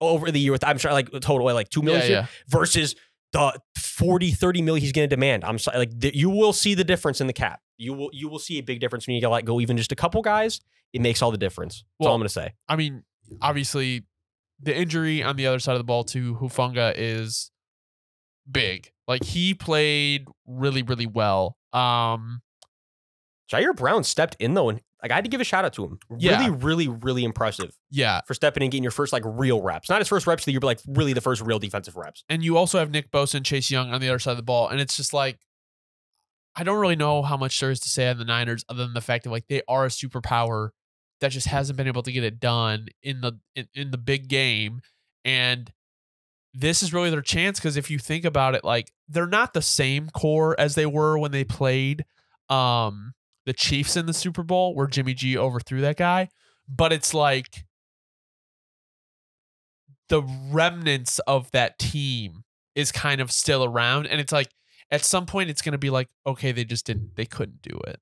over the year with I'm sure like total like two million Yeah, yeah. versus the 40 30 mil he's going to demand i'm sorry like th- you will see the difference in the cap you will you will see a big difference when you let go even just a couple guys it makes all the difference that's all i'm going to say I mean, obviously, the injury on the other side of the ball to Hufanga is big. Like he played really, really well. Um, Ji'Ayir Brown stepped in though and like i had to give a shout out to him Yeah. really really really impressive yeah, for stepping in and getting your first like real reps not his first reps of the year but like really the first real defensive reps and you also have Nick Bosa and Chase Young on the other side of the ball, and it's just like I don't really know how much there is to say on the Niners other than the fact that like they are a superpower that just hasn't been able to get it done in the in, in the big game, and this is really their chance because if you think about it, like they're not the same core as they were when they played um the Chiefs in the Super Bowl where Jimmy G overthrew that guy, but it's like the remnants of that team is kind of still around and it's like at some point it's going to be like okay they just didn't they couldn't do it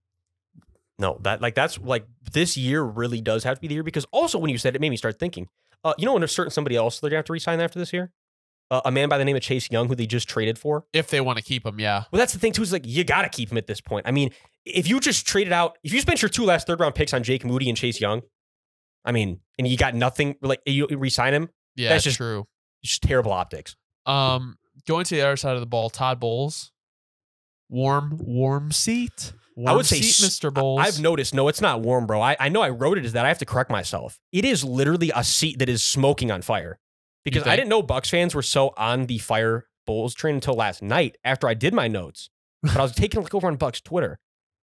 No, that like that's like this year really does have to be the year because also when you said it, it made me start thinking. Uh, you know, when there's certain somebody else they're gonna have to resign after this year, uh, a man by the name of Chase Young who they just traded for. if they want to keep him yeah Well, that's the thing too. Is like you gotta keep him at this point. I mean, if you just traded out, if you spent your two last third round picks on Jake Moody and Chase Young, I mean, and you got nothing, like you resign him, yeah That's just- true it's just terrible optics. um going to the other side of the ball todd bowles warm warm seat warm I would say seat, s- mr bowles I've noticed. No, it's not warm, bro. I, I know I wrote it as that. I have to correct myself. It is literally a seat that is smoking on fire. Because I didn't know Bucs fans were so on the fire Bowles train until last night after I did my notes. But I was [LAUGHS] taking a look over on Bucs Twitter.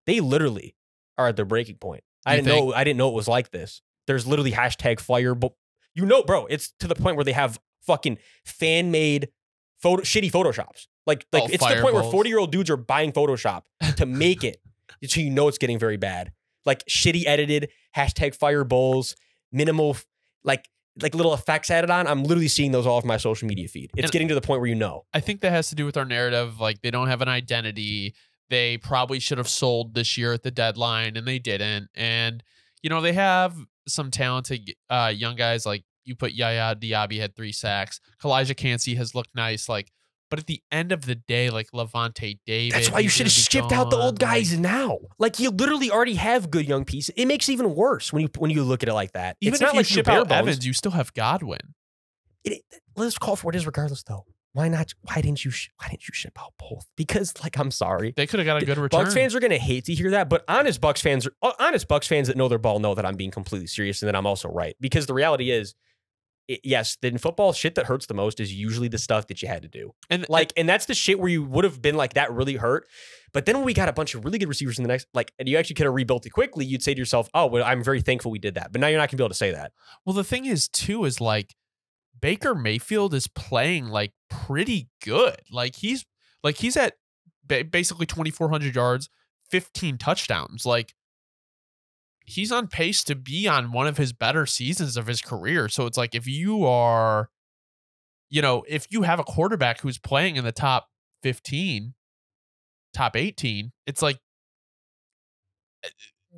They literally are at their breaking point. I You didn't know I didn't know it was like this. There's literally hashtag fire. But you know, bro, it's to the point where they have fucking fan made photo shitty photoshops. Like like Oh, it's the point where 40 year old dudes are buying Photoshop to [LAUGHS] make it so you know it's getting very bad. Like shitty edited hashtag fire bowls, minimal like like little effects added on. I'm literally seeing those all over my social media feed. It's And- getting to the point where you know. I think that has to do with our narrative. Like they don't have an identity. They probably should have sold this year at the deadline, and they didn't. And you know they have some talented uh, young guys. Like you put Yaya Diaby had three sacks. Calijah Kancey has looked nice. Like, but at the end of the day, like Lavonte David. That's why you should have shipped out the gone, old like- guys now. Like you literally already have good young pieces. It makes it even worse when you when you look at it like that. even it's if not you like ship out bones. Evans, you still have Godwin. it, let's call for what it is regardless though. Why not? Why didn't you? Sh- why didn't you ship out both? Because like I'm sorry, They could have got a good return. Bucs fans are gonna hate to hear that, but honest Bucs fans, honest Bucs fans that know their ball know that I'm being completely serious and that I'm also right. Because the reality is, it, yes, in football, shit that hurts the most is usually the stuff that you had to do. and Like, and that's the shit where you would have been like that really hurt. But then when we got a bunch of really good receivers in the next, like, and you actually could have rebuilt it quickly, you'd say to yourself, "Oh, well, I'm very thankful we did that." But now you're not gonna be able to say that. Well, the thing is, too, is like Baker Mayfield is playing like pretty good. Like he's like he's at ba- basically 2,400 yards, 15 touchdowns. Like he's on pace to be on one of his better seasons of his career. So it's like if you are, you know, if you have a quarterback who's playing in the top 15, top 18, it's like eh,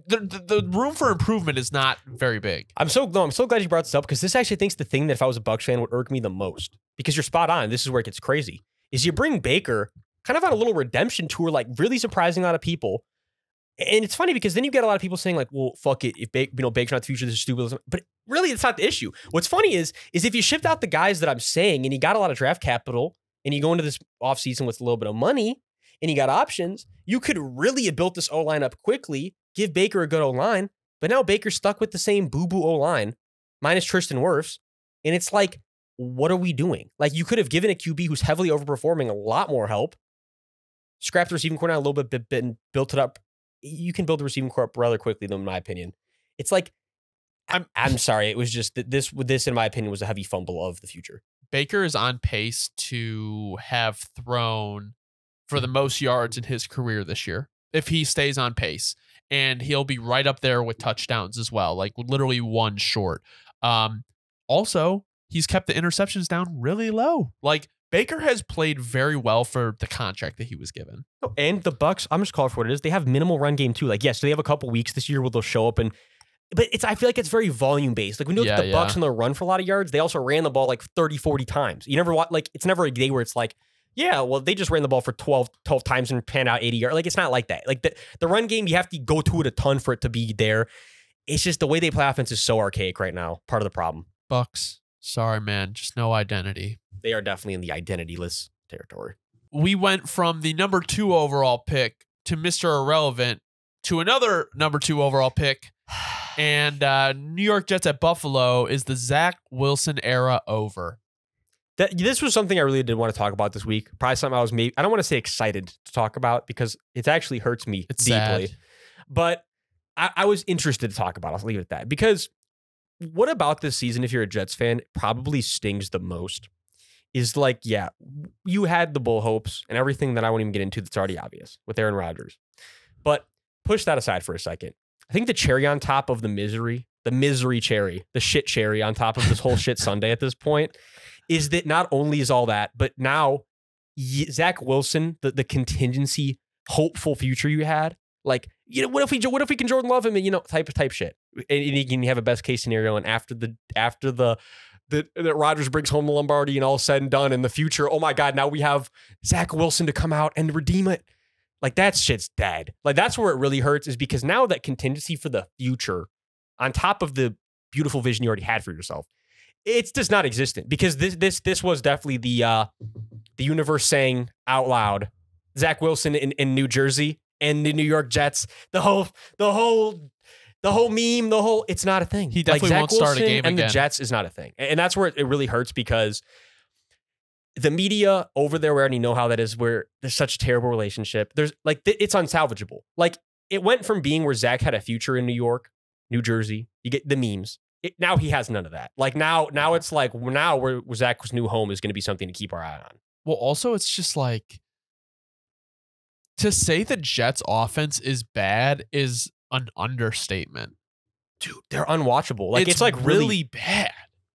the, the, the room for improvement is not very big. I'm so no, I'm so glad you brought this up because this actually thinks the thing that if I was a Bucs fan would irk me the most. Because you're spot on. This is where it gets crazy. Is you bring Baker kind of on a little redemption tour, like really surprising a lot of people. And it's funny because then you get a lot of people saying like, "Well, fuck it, if you know Baker's not the future, this is stupid." But really, it's not the issue. What's funny is is if you shift out the guys that I'm saying, and you got a lot of draft capital, and you go into this offseason with a little bit of money, and you got options, you could really have built this O line up quickly, give Baker a good O line. But now Baker's stuck with the same boo boo O line, minus Tristan Wirfs. And it's like, what are we doing? Like, you could have given a QB who's heavily overperforming a lot more help, scrapped the receiving down a little bit, bit, built it up. You can build a receiving core up rather quickly, though, in my opinion. It's like, I'm, I'm sorry. It was just that this, this, in my opinion, was a heavy fumble of the future. Baker is on pace to have thrown for the most yards in his career this year if he stays on pace. and he'll be right up there with touchdowns as well, like literally one short. Um, also, he's kept the interceptions down really low. Like Baker has played very well for the contract that he was given. Oh, And the Bucs, I'm just calling for what it is. They have minimal run game too. Like, yes, they have a couple weeks this year where they'll show up and but it's I feel like it's very volume based. Like we know Yeah, that the Bucs yeah. and they'll run for a lot of yards. They also ran the ball like 30, 40 times. You never want like it's never a day where it's like, yeah, well, they just ran the ball for 12, 12 times and panned out 80 yards. Like it's not like that. Like the, the run game, you have to go to it a ton for it to be there. It's just the way they play offense is so archaic right now. Part of the problem. Bucs, sorry man, just no identity. They are definitely in the identityless territory. we went from the number two overall pick to Mr. Irrelevant to another number two overall pick. [SIGHS] And uh, New York Jets at Buffalo is the Zach Wilson era over. That this was something I really did want to talk about this week. Probably something I was maybe I don't want to say excited to talk about because it actually hurts me It's deeply. sad. But I, I was interested to talk about. it. I'll leave it at that because what about this season? If you're a Jets fan, probably stings the most. Is like, yeah, you had the bull hopes and everything that I won't even get into. That's already obvious with Aaron Rodgers. But push that aside for a second. I think the cherry on top of the misery, the misery cherry, the shit cherry on top of this whole shit [LAUGHS] Sunday at this point, is that not only is all that, but now Zach Wilson, the, the contingency, hopeful future you had, like, you know, what if we what if we can Jordan Love him and you know, type of type shit. And, and you have a best case scenario. And after the after the that that Rodgers brings home the Lombardi and all said and done in the future, oh my God, now we have Zach Wilson to come out and redeem it. Like that shit's dead. Like that's where it really hurts, is because now that contingency for the future, on top of the beautiful vision you already had for yourself, it's just not existent. Because this this this was definitely the uh the universe saying out loud, Zach Wilson in, in New Jersey and the New York Jets, the whole the whole the whole meme, the whole it's not a thing. He definitely Zach won't start a Wilson game and again. the Jets is not a thing. And that's where it really hurts because the media over there, we already know how that is. Where there's such a terrible relationship. There's like it's unsalvageable. Like it went from being where Zach had a future in New York, New Jersey. You get the memes. It, now he has none of that. Like now, now it's like now where, where Zach's new home is going to be something to keep our eye on. Well, also, it's just like to say the Jets' offense is bad is an understatement. Dude, they're unwatchable. Like it's, like really really bad.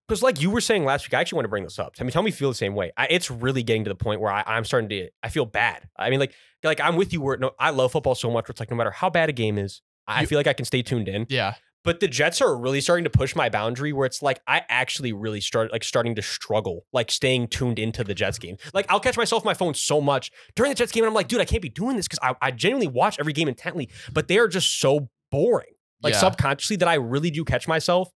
because like you were saying last week. I actually want to bring this up. I mean, tell me feel the same way. I, it's really getting to the point where I, I'm starting to. I feel bad. I mean, like like I'm with you. Where no, I love football so much. Where it's like no matter how bad a game is, I You- feel like I can stay tuned in. Yeah. But the Jets are really starting to push my boundary where it's like I actually really start like starting to struggle, like staying tuned into the Jets game. Like I'll catch myself on my phone so much during the Jets game, and I'm like, dude, I can't be doing this because I, I genuinely watch every game intently, but they are just so boring, like Yeah. subconsciously, that I really do catch myself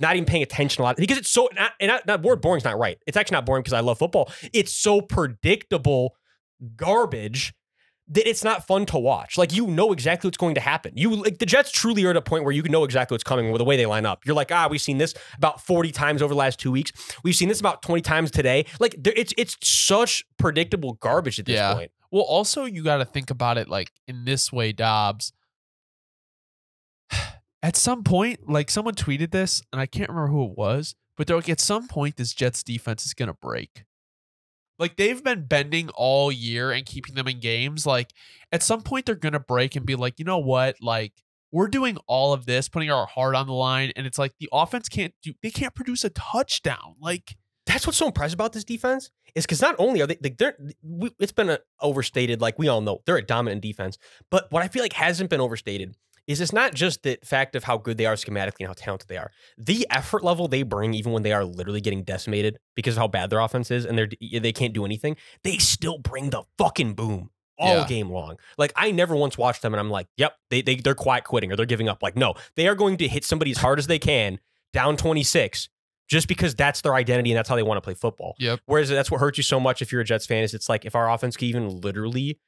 not even paying attention a lot because it's so not, and not, not word boring's not right. It's actually not boring because I love football. It's so predictable garbage that it's not fun to watch. Like you know exactly what's going to happen. You like the Jets truly are at a point where you can know exactly what's coming with the way they line up. You're like, ah, we've seen this about 40 times over the last two weeks. We've seen this about 20 times today. Like there, it's it's such predictable garbage at this Yeah. point. Well, also you got to think about it like in this way, Dobbs. [SIGHS] At some point, like someone tweeted this, and I can't remember who it was, but they're like, at some point, this Jets defense is gonna break. Like they've been bending all year and keeping them in games. Like at some point, they're gonna break and be like, you know what? Like we're doing all of this, putting our heart on the line, and it's like the offense can't do. They can't produce a touchdown. Like That's what's so impressive about this defense is because not only are they like they're we, it's been overstated like we all know they're a dominant defense, but what I feel like hasn't been overstated is it's not just the fact of how good they are schematically and how talented they are. The effort level they bring, even when they are literally getting decimated because of how bad their offense is and they're they can't do anything, they still bring the fucking boom all Yeah. game long. Like I never once watched them and I'm like, yep, they they they're quiet quitting or they're giving up. Like no, they are going to hit somebody as hard as they can down 26 just because that's their identity and that's how they want to play football. Yep. Whereas that's what hurts you so much if you're a Jets fan is it's like if our offense could even literally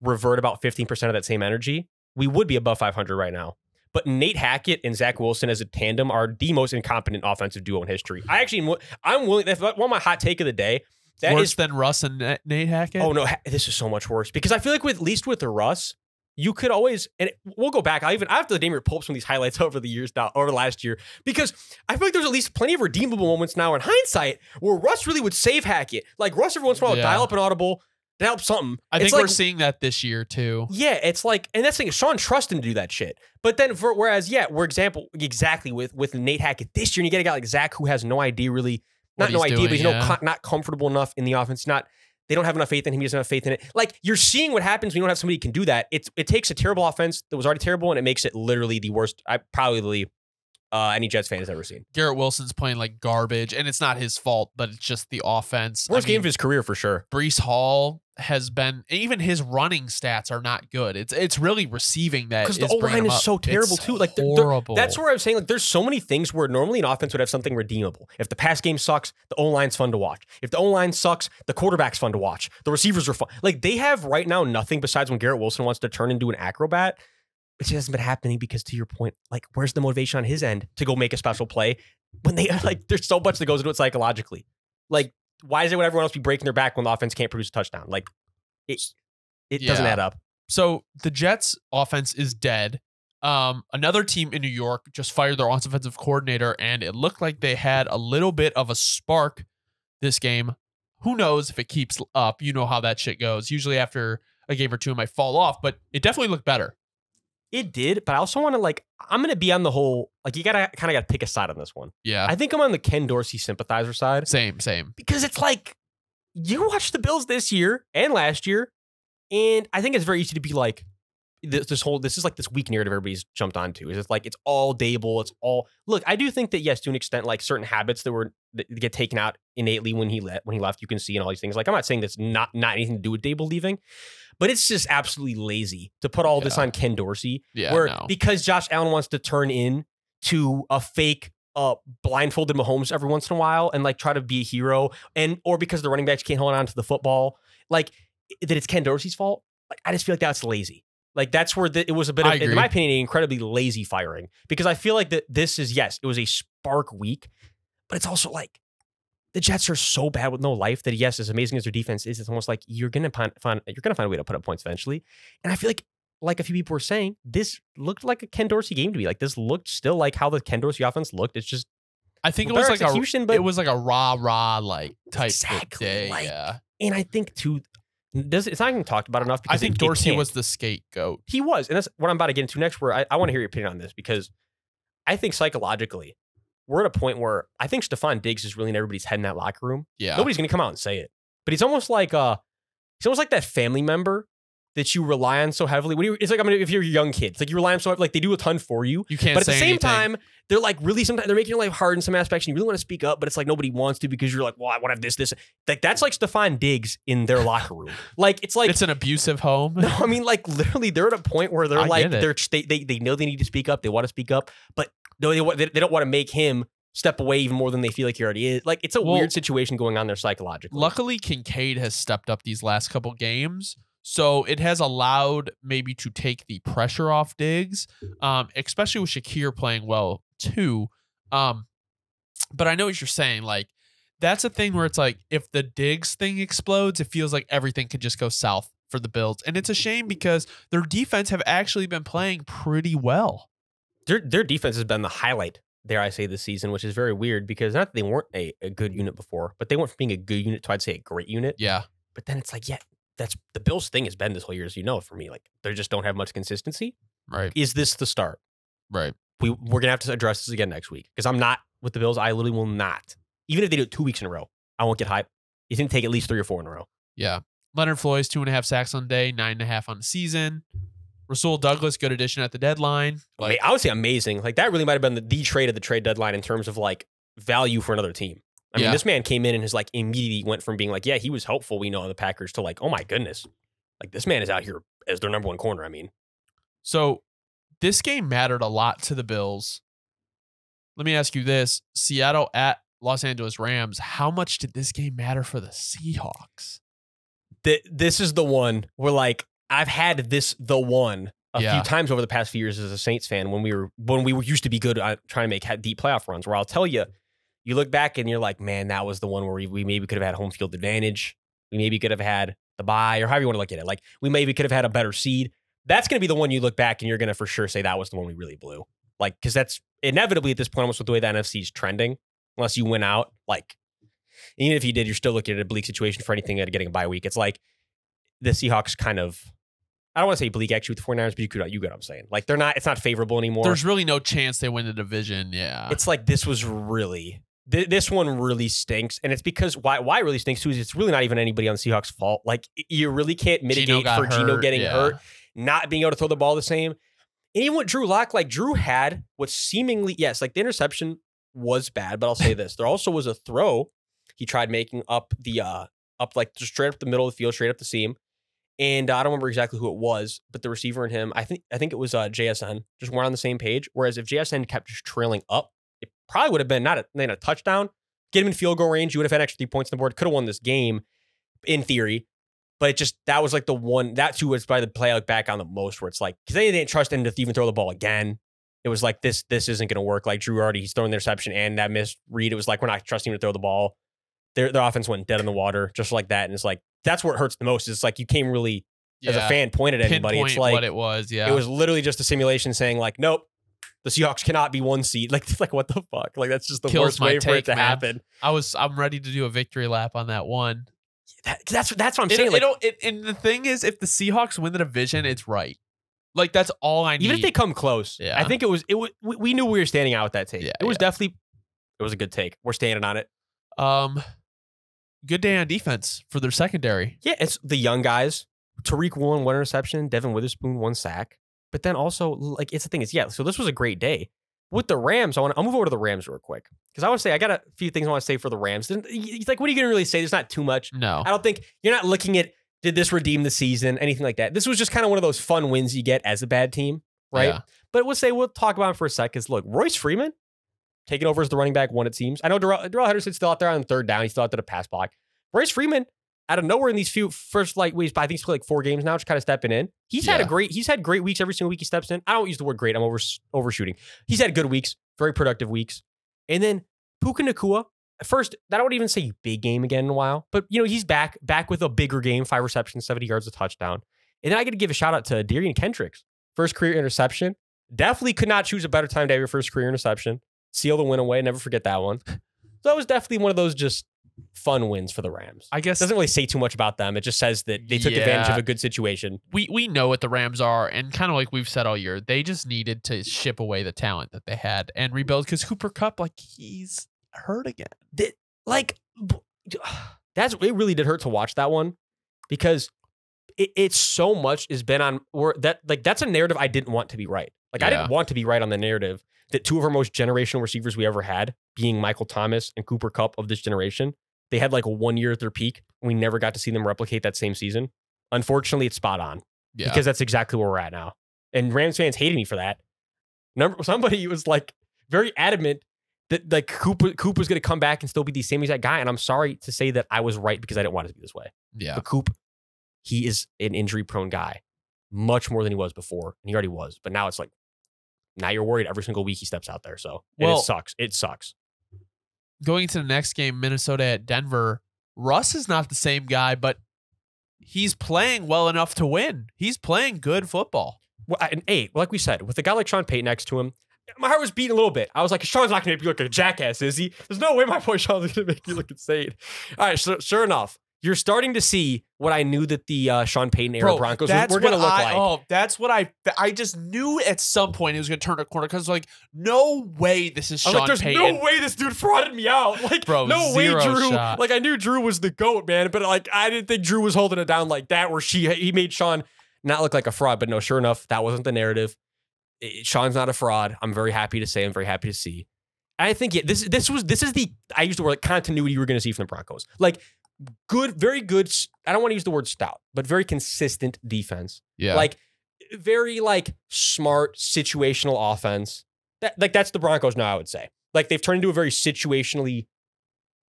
revert about 15% of that same energy, we would be above 500 right now. But Nate Hackett and Zach Wilson as a tandem are the most incompetent offensive duo in history. I actually, I'm willing. That's one of my hot take of the day. That worse is, than Russ and Nate Hackett. oh no, this is so much worse because I feel like with at least with the Russ, you could always, and we'll go back. I even I have to name your pulp some of these highlights [LAUGHS] over the years now, over the last year, because I feel like there's at least plenty of redeemable moments now in hindsight where Russ really would save Hackett. Like Russ every once in a while Yeah. dial up an audible, It helps something. I It's think like- we're seeing that this year too. Yeah, it's like, and that's the thing. Sean trusts him to do that shit. But then, for whereas, yeah, we're example exactly with with Nate Hackett this year, and you get a guy like Zach who has no idea really, not no idea, doing, but he's no yeah. co- not comfortable enough in the offense. Not they don't have enough faith in him. He doesn't have faith in it. Like you're seeing what happens when you don't have somebody who can do that. It's it takes a terrible offense that was already terrible, and it makes it literally the worst. I probably uh, any Jets fan has ever seen. Garrett Wilson's playing like garbage, and it's not his fault, but it's just the offense. I Worst game mean, of his career for sure. Breece Hall has been even his running stats are not good. It's it's really receiving that Because the is O line is so It's terrible too. Like they're- they're- horrible. That's where I'm saying like there's so many things where normally an offense would have something redeemable. If the pass game sucks, the O line's fun to watch. If the O line sucks, the quarterback's fun to watch. The receivers are fun. Like they have right now nothing besides when Garrett Wilson wants to turn into an acrobat. It just hasn't been happening because to your point, like where's the motivation on his end to go make a special play when they [LAUGHS] like there's so much that goes into it psychologically. Like why is it when everyone else be breaking their back when the offense can't produce a touchdown? Like it it doesn't add up. So the Jets offense is dead. Um, another team in New York just fired their offensive coordinator, and it looked like they had a little bit of a spark this game. Who knows if it keeps up? You know how that shit goes. Usually after a game or two, it might fall off, but it definitely looked better. It did, but I also want to like I'm gonna be on the whole like you gotta kind of gotta pick a side on this one. Yeah, I think I'm on the Ken Dorsey sympathizer side same, same. because it's like you watch the Bills this year and last year, and I think it's very easy to be like this, this whole this is like this weak narrative everybody's jumped onto. Is it's like it's all Daboll, it's all look. I do think that yes, to an extent, like certain habits that were that get taken out innately when he let when he left, you can see and all these things. Like I'm not saying that's not not anything to do with Daboll leaving, but it's just absolutely lazy to put all this on Ken Dorsey Yeah, where no. because Josh Allen wants to turn in to a fake uh blindfolded Mahomes every once in a while and like try to be a hero and or because the running backs can't hold on to the football like that it's Ken Dorsey's fault like I just feel like that's lazy. Like that's where the, it was a bit of in my opinion an incredibly lazy firing because I feel like that this is yes it was a spark week but it's also like the Jets are so bad with no life that yes as amazing as their defense is it's almost like you're gonna find, find you're gonna find a way to put up points eventually and I feel like like a few people were saying, this looked like a Ken Dorsey game to me. Like this looked still like how the Ken Dorsey offense looked. It's just I think it was like a execution, but it was like a rah rah like type Exactly, day. like, yeah, and I think too, does it's not even talked about enough. I think it- it Dorsey can't. was the scapegoat. he was, and that's what I'm about to get into next. Where I, I want to hear your opinion on this because I think psychologically we're at a point where I think Stefon Diggs is really in everybody's head in that locker room. Yeah, Nobody's gonna come out and say it, but he's almost like uh, he's almost like that family member that you rely on so heavily. When you, it's like I mean, if you're a young kid, it's like you rely on so like they do a ton for you. you can't. but at the same anything. time, they're like really sometimes they're making your life hard in some aspects, and you really want to speak up, but it's like nobody wants to because you're like, well, I want to have this, this. Like that's like Stefon Diggs in their [LAUGHS] locker room. Like it's like it's an abusive home. no, I mean like literally they're at a point where they're I like they're they, they they know they need to speak up, they want to speak up, but they they, they don't want to make him step away even more than they feel like he already is. Like it's a Well, weird situation going on there psychologically. Luckily, Kincaid has stepped up these last couple games, so it has allowed maybe to take the pressure off Diggs, um, especially with Shakir playing well too. Um, but I know what you're saying. Like that's a thing where it's like if the Diggs thing explodes, it feels like everything could just go south for the Bills, and it's a shame because their defense have actually been playing pretty well. Their their defense has been the highlight, dare I say, this season, which is very weird because not that they weren't a, a good unit before, but they went from being a good unit to I'd say a great unit. Yeah, But then it's like, yeah, that's the Bills thing has been this whole year, as you know, for me. Like they just don't have much consistency. right, Is this the start? right. We we're gonna have to address this again next week because I'm not with the Bills. I literally will not. Even if they do it two weeks in a row, I won't get hype. It's gonna take at least three or four in a row. Yeah. Leonard Floyd's two and a half sacks on day, nine and a half on the season. Rasul Douglas, good addition at the deadline. Like, I would say amazing. Like that really might have been the, the trade of the trade deadline in terms of like value for another team. I mean, this man came in and has like immediately went from being like, yeah, he was helpful, we know, on the Packers to like, oh my goodness, like this man is out here as their number one corner. I mean, so this game mattered a lot to the Bills. Let me ask you this Seattle at Los Angeles Rams, how much did this game matter for the Seahawks? th- this is the one where like I've had this the one a Yeah. few times over the past few years as a Saints fan when we were when we were used to be good at trying to make deep playoff runs. Where I'll tell you, you look back and you're like, man, that was the one where we, we maybe could have had home field advantage. We maybe could have had the bye or however you want to look at it. Like we maybe could have had a better seed. That's going to be the one you look back and you're going to for sure say that was the one we really blew. Like because that's inevitably at this point almost with the way the NFC is trending. Unless you win out, like even if you did, you're still looking at a bleak situation for anything at getting a bye week. It's like the Seahawks kind of I don't want to say bleak actually with the 49ers, but you could you get what I'm saying. Like they're not it's not favorable anymore. There's really no chance they win the division. Yeah. it's like this was really th- this one really stinks, and it's because why why it really stinks too is it's really not even anybody on the Seahawks' fault. Like you really can't mitigate got for Geno getting yeah. hurt, not being able to throw the ball the same. And even with Drew Lock, like Drew had what seemingly yes, like the interception was bad, but I'll say [LAUGHS] this: there also was a throw he tried making up the uh up like just straight up the middle of the field, straight up the seam. And I don't remember exactly who it was, but the receiver and him, I think I think it was uh, JSN, just weren't on the same page. Whereas if JSN kept just trailing up, it probably would have been not a, not a touchdown. Get him in field goal range, you would have had extra three points on the board. Could have won this game, in theory. But it just that was like the one that too was probably the play look back on the most, where it's like because they didn't trust him to even throw the ball again. It was like this this isn't going to work. Like Drew already he's throwing the interception and that missed read. It was like we're not trusting him to throw the ball. Their their offense went dead in the water just like that, and it's like that's where it hurts the most. It's like you can't really as a fan point at anybody. Pinpoint It's like what it was. Yeah. it was literally just a simulation saying like, nope, the Seahawks cannot be one seed. [LAUGHS] Like, like what the fuck? Like that's just the Kills worst way for it to man. happen. I was. I'm ready to do a victory lap on that one. That, that's that's what I'm It, saying. Like, it'll- it, and the thing is, if the Seahawks win the division, it's right. Like that's all I need. even if they come close, Yeah. I think it was it was we, we knew we were standing out with that take. Yeah, it was yeah. definitely it was a good take. We're standing on it. um, good day on defense for their secondary. Yeah, it's the young guys. Tariq Woolen one interception, Devon Witherspoon one sack. But then also like it's the thing is yeah. So this was a great day with the Rams. I want I'll move over to the Rams real quick because I want to say I got a few things I want to say for the Rams. It's like what are you gonna really say? There's not too much. No. I don't think you're not looking at did this redeem the season, anything like that. This was just kind of one of those fun wins you get as a bad team, right? Yeah. But we'll say we'll talk about him for a sec. Because look, Royce Freeman taking over as the running back one, it seems. I know Darrell, Darrell Henderson's still out there on third down. He's still out there to pass block. Royce Freeman, out of nowhere in these few first like weeks, but I think he's played like four games now, just kind of stepping in. He's had a great, he's had great weeks every single week he steps in. I don't use the word great, I'm over overshooting. He's had good weeks, very productive weeks. And then Puka Nacua, first, I don't even say big game again in a while, but you know, he's back, back with a bigger game, five receptions, 70 yards, a touchdown. And then I got to give a shout out to Derion Kendricks, first career interception. Definitely could not choose a better time to have your first career interception. Seal the win away. Never forget that one. So that was definitely one of those just fun wins for the Rams. I guess doesn't really say too much about them. It just says that they took advantage of a good situation. we we know what the Rams are, and kind of like we've said all year, they just needed to ship away the talent that they had and rebuild because Cooper Kupp, like he's hurt again. That like [SIGHS] that's it. Really did hurt to watch that one because it, it's so much has been on where that like that's a narrative I didn't want to be right. Like I didn't want to be right on the narrative that two of our most generational receivers we ever had, being Michael Thomas and Cooper Kupp of this generation, they had like a one year at their peak. And we never got to see them replicate that same season. Unfortunately, it's spot on. Yeah, because that's exactly where we're at now. And Rams fans hated me for that. Number somebody [LAUGHS] was like very adamant that like Coop, Coop was going to come back and still be the same exact guy. And I'm sorry to say that I was right because I didn't want it to be this way. yeah. But Coop, he is an injury prone guy, much more than he was before, and he already was. But now it's like now you're worried every single week he steps out there. So Well- it sucks. It sucks. Going to the next game, Minnesota at Denver. Russ is not the same guy, but he's playing well enough to win. He's playing good football. Well, and eight, like we said, with a guy like Sean Payton next to him, my heart was beating a little bit. I was like, Sean's not going to make you look like a jackass, is he? There's no way my boy Sean's going to make you look insane. All right, so sure enough, you're starting to see what I knew that the uh, Sean Payton era Broncos were, going to look I- like. Oh, that's what I I just knew at some point it was going to turn a corner because like no way this is Sean like, there's Payton. no way this dude frauded me out. [LAUGHS] Like, Bro, no way, Drew. shot. Like, I knew Drew was the GOAT, man, but like, I didn't think Drew was holding it down like that, where she he made Sean not look like a fraud. But no, sure enough, that wasn't the narrative. It- Sean's not a fraud. I'm very happy to say. I'm very happy to see. I think yeah, this this was this is the I used the word like continuity we're going to see from the Broncos. Like good, very good. I don't want to use the word stout, but very consistent defense. yeah, Like very like smart situational offense. That like that's the Broncos now. I would say like they've turned into a very situationally.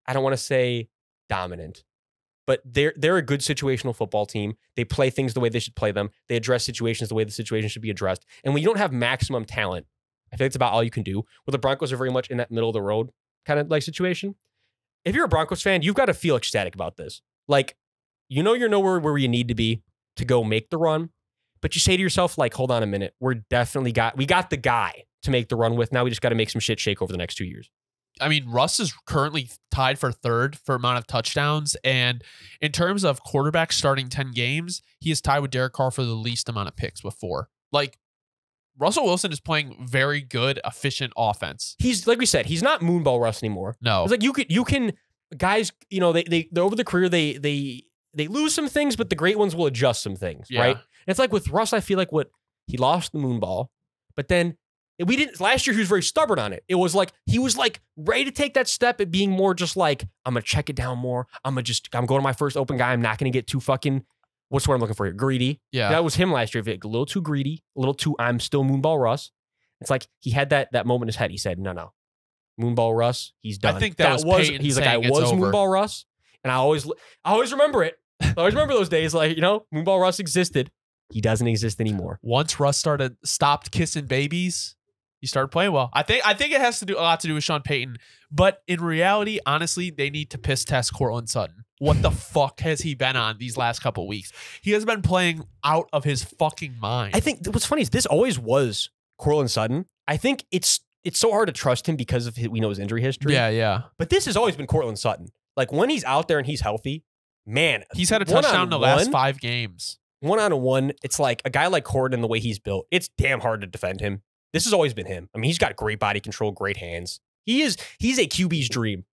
I don't want to say dominant, but they're they're a good situational football team. They play things the way they should play them. They address situations the way the situation should be addressed. And when you don't have maximum talent, I think it's about all you can do. Well, the Broncos are very much in that middle of the road kind of like situation. If you're a Broncos fan, you've got to feel ecstatic about this. Like, you know, you're nowhere where you need to be to go make the run, but you say to yourself, like, hold on a minute, we're definitely got we got the guy to make the run with. Now we just got to make some shit shake over the next two years. I mean, Russ is currently tied for third for amount of touchdowns. And in terms of quarterbacks starting 10 games, he is tied with Derek Carr for the least amount of picks four. Like, Russell Wilson is playing very good, efficient offense. He's like we said, he's not moonball Russ anymore. No. It's like you could you can guys, you know, they they they- over the career they they they lose some things, but the great ones will adjust some things, Yeah. right? And it's like with Russ, I feel like what he lost the moonball, but then we didn't last year he was very stubborn on it. It was like he was like ready to take that step at being more just like, I'm gonna check it down more. I'm gonna just I'm going to my first open guy. I'm not gonna get too fucking what's what I'm looking for here? Greedy. yeah. That was him last year. A little too greedy, a little too I'm still moonball Russ. It's like he had that that moment in his head. He said, No, no. Moonball Russ, he's done. I think that was Payton he's like, I was over. Moonball Russ. And I always I always remember it. I always remember those days. Like, you know, Moonball Russ existed. He doesn't exist anymore. Once Russ started stopped kissing babies, he started playing well. I think I think it has to do a lot to do with Sean Payton. But in reality, honestly, they need to piss test Courtland Sutton. What the fuck has he been on these last couple weeks? He has been playing out of his fucking mind. I think what's funny is this always was Courtland Sutton. I think it's it's so hard to trust him because of his, we know his injury history. yeah, yeah. But this has always been Courtland Sutton. Like when he's out there and he's healthy, man, He's had a touchdown in the last one- five games. one on one, it's like a guy like Corden, the way he's built, it's damn hard to defend him. This has always been him. I mean, he's got great body control, great hands. He is he's a QB's dream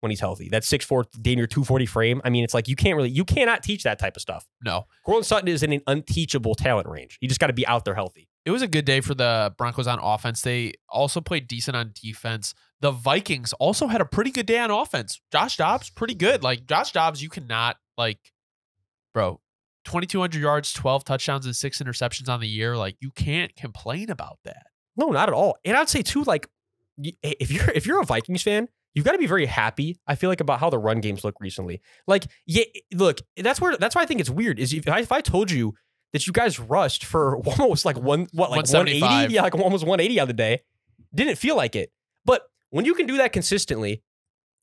when he's healthy. That 6'4, damn near 240 frame. I mean, it's like you can't really you cannot teach that type of stuff. No. Courtland Sutton is in an unteachable talent range. You just got to be out there healthy. It was a good day for the Broncos on offense. They also played decent on defense. The Vikings also had a pretty good day on offense. Josh Dobbs, pretty good. Like Josh Dobbs, you cannot like, bro, 2,200 yards, 12 touchdowns, and six interceptions on the year. Like you can't complain about that. No, not at all. And I'd say too, like if you're if you're a Vikings fan, you've got to be very happy. I feel like about how the run games look recently. Like, yeah, look, that's where that's why I think it's weird. Is if I, if I told you that you guys rushed for [LAUGHS] almost like one what like 180, yeah, like almost 180 on the day, didn't feel like it. But when you can do that consistently,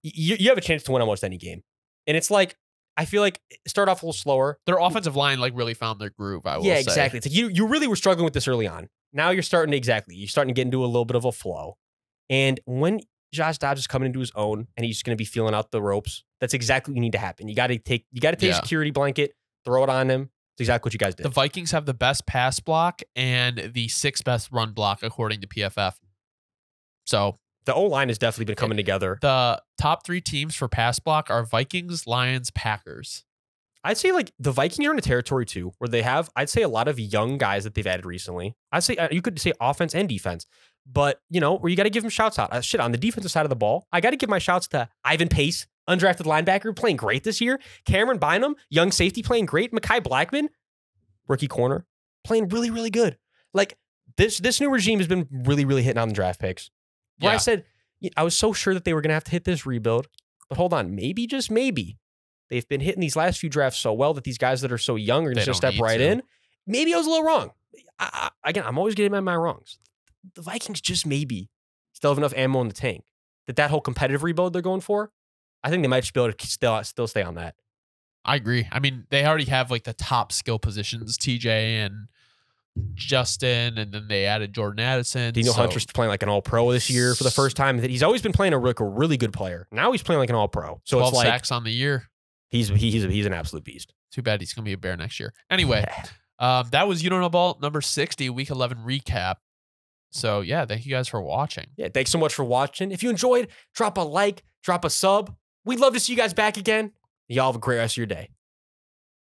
you, you have a chance to win almost any game. And it's like I feel like start off a little slower, Their offensive line like really found their groove. I will yeah, say. exactly. It's like you you really were struggling with this early on. Now you're starting to exactly. You're starting to get into a little bit of a flow. And when Josh Dobbs is coming into his own and he's going to be feeling out the ropes, that's exactly what you need to happen. You got to take you got to take Yeah. a security blanket, throw it on him. It's exactly what you guys did. The Vikings have the best pass block and the sixth best run block according to PFF. So the O line has definitely been coming together. the top three teams for pass block are Vikings, Lions, Packers. I'd say like the Vikings are in a territory too where they have I'd say a lot of young guys that they've added recently. I'd say uh, you could say offense and defense, but you know where you got to give them shouts out. Uh, shit on the defensive side of the ball, I got to give my shouts to Ivan Pace, undrafted linebacker, playing great this year. Camryn Bynum, young safety, playing great. Mekhi Blackmon, rookie corner, playing really really good. Like this this new regime has been really really hitting on the draft picks. Where I said I was so sure that they were gonna have to hit this rebuild, but hold on, maybe just maybe they've been hitting these last few drafts so well that these guys that are so young are just gonna step right to. in. Maybe I was a little wrong. I, I, again, I'm always getting my wrongs. The Vikings just maybe still have enough ammo in the tank that that whole competitive rebuild they're going for. I think they might just be able to still still stay on that. I agree. I mean, they already have like the top skill positions, TJ and Justin, and then they added Jordan Addison. Danielle so- Hunter's playing like an All Pro this year for the first time. That He's always been playing a, like a really good player. Now he's playing like an All Pro. So 12 it's like sacks on the year. he's he, he's he's an absolute beast. Too bad he's gonna be a bear next year. [LAUGHS] Anyway, um, that was you don't know ball number sixty, week eleven recap. So yeah, thank you guys for watching. Yeah, thanks so much for watching. If you enjoyed, drop a like, drop a sub. We'd love to see you guys back again. Y'all have a great rest of your day.